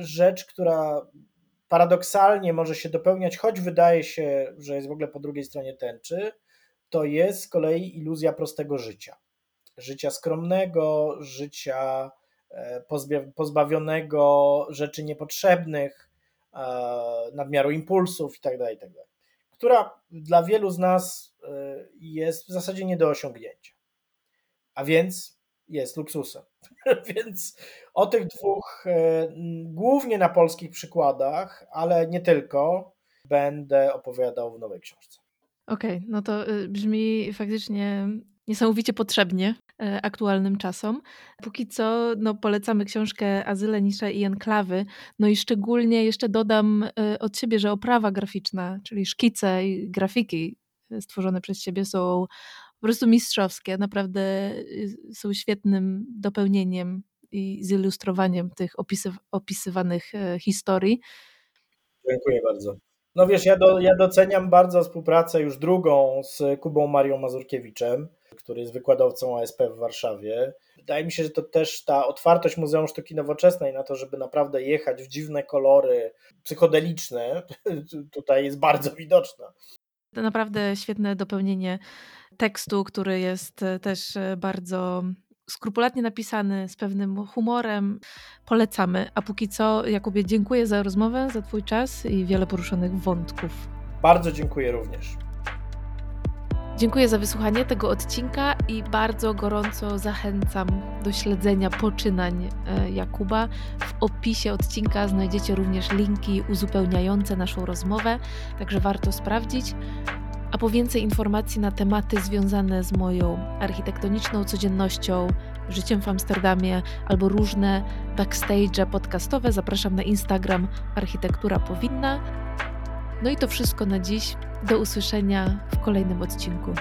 y, rzecz, która paradoksalnie może się dopełniać, choć wydaje się, że jest w ogóle po drugiej stronie tęczy, to jest z kolei iluzja prostego życia. Życia skromnego, życia e, pozbawionego rzeczy niepotrzebnych, e, nadmiaru impulsów itd., tak itd., tak która dla wielu z nas jest w zasadzie nie do osiągnięcia. A więc jest luksusem. więc o tych dwóch, e, głównie na polskich przykładach, ale nie tylko, będę opowiadał w nowej książce. Okej, okay, no to y, brzmi faktycznie niesamowicie potrzebnie aktualnym czasom. Póki co no, polecamy książkę Azyle, Nisze i Enklawy. No i szczególnie jeszcze dodam od siebie, że oprawa graficzna, czyli szkice i grafiki stworzone przez ciebie są po prostu mistrzowskie. Naprawdę y, są świetnym dopełnieniem i zilustrowaniem tych opisywanych e, historii. Dziękuję bardzo. No wiesz, ja, do, ja doceniam bardzo współpracę już drugą z Kubą Marią Mazurkiewiczem, który jest wykładowcą ASP w Warszawie. Wydaje mi się, że to też ta otwartość Muzeum Sztuki Nowoczesnej na to, żeby naprawdę jechać w dziwne kolory psychodeliczne, tutaj jest bardzo widoczna. Naprawdę świetne dopełnienie tekstu, który jest e, też e, bardzo skrupulatnie napisany, z pewnym humorem. Polecamy. A póki co, Jakubie, dziękuję za rozmowę, za Twój czas i wiele poruszonych wątków. Bardzo dziękuję również. Dziękuję za wysłuchanie tego odcinka i bardzo gorąco zachęcam do śledzenia poczynań e, Jakuba. W opisie odcinka znajdziecie również linki uzupełniające naszą rozmowę, także warto sprawdzić. A po więcej informacji na tematy związane z moją architektoniczną codziennością, życiem w Amsterdamie albo różne backstage podcastowe zapraszam na Instagram Architektura Powinna. No i to wszystko na dziś. Do usłyszenia w kolejnym odcinku.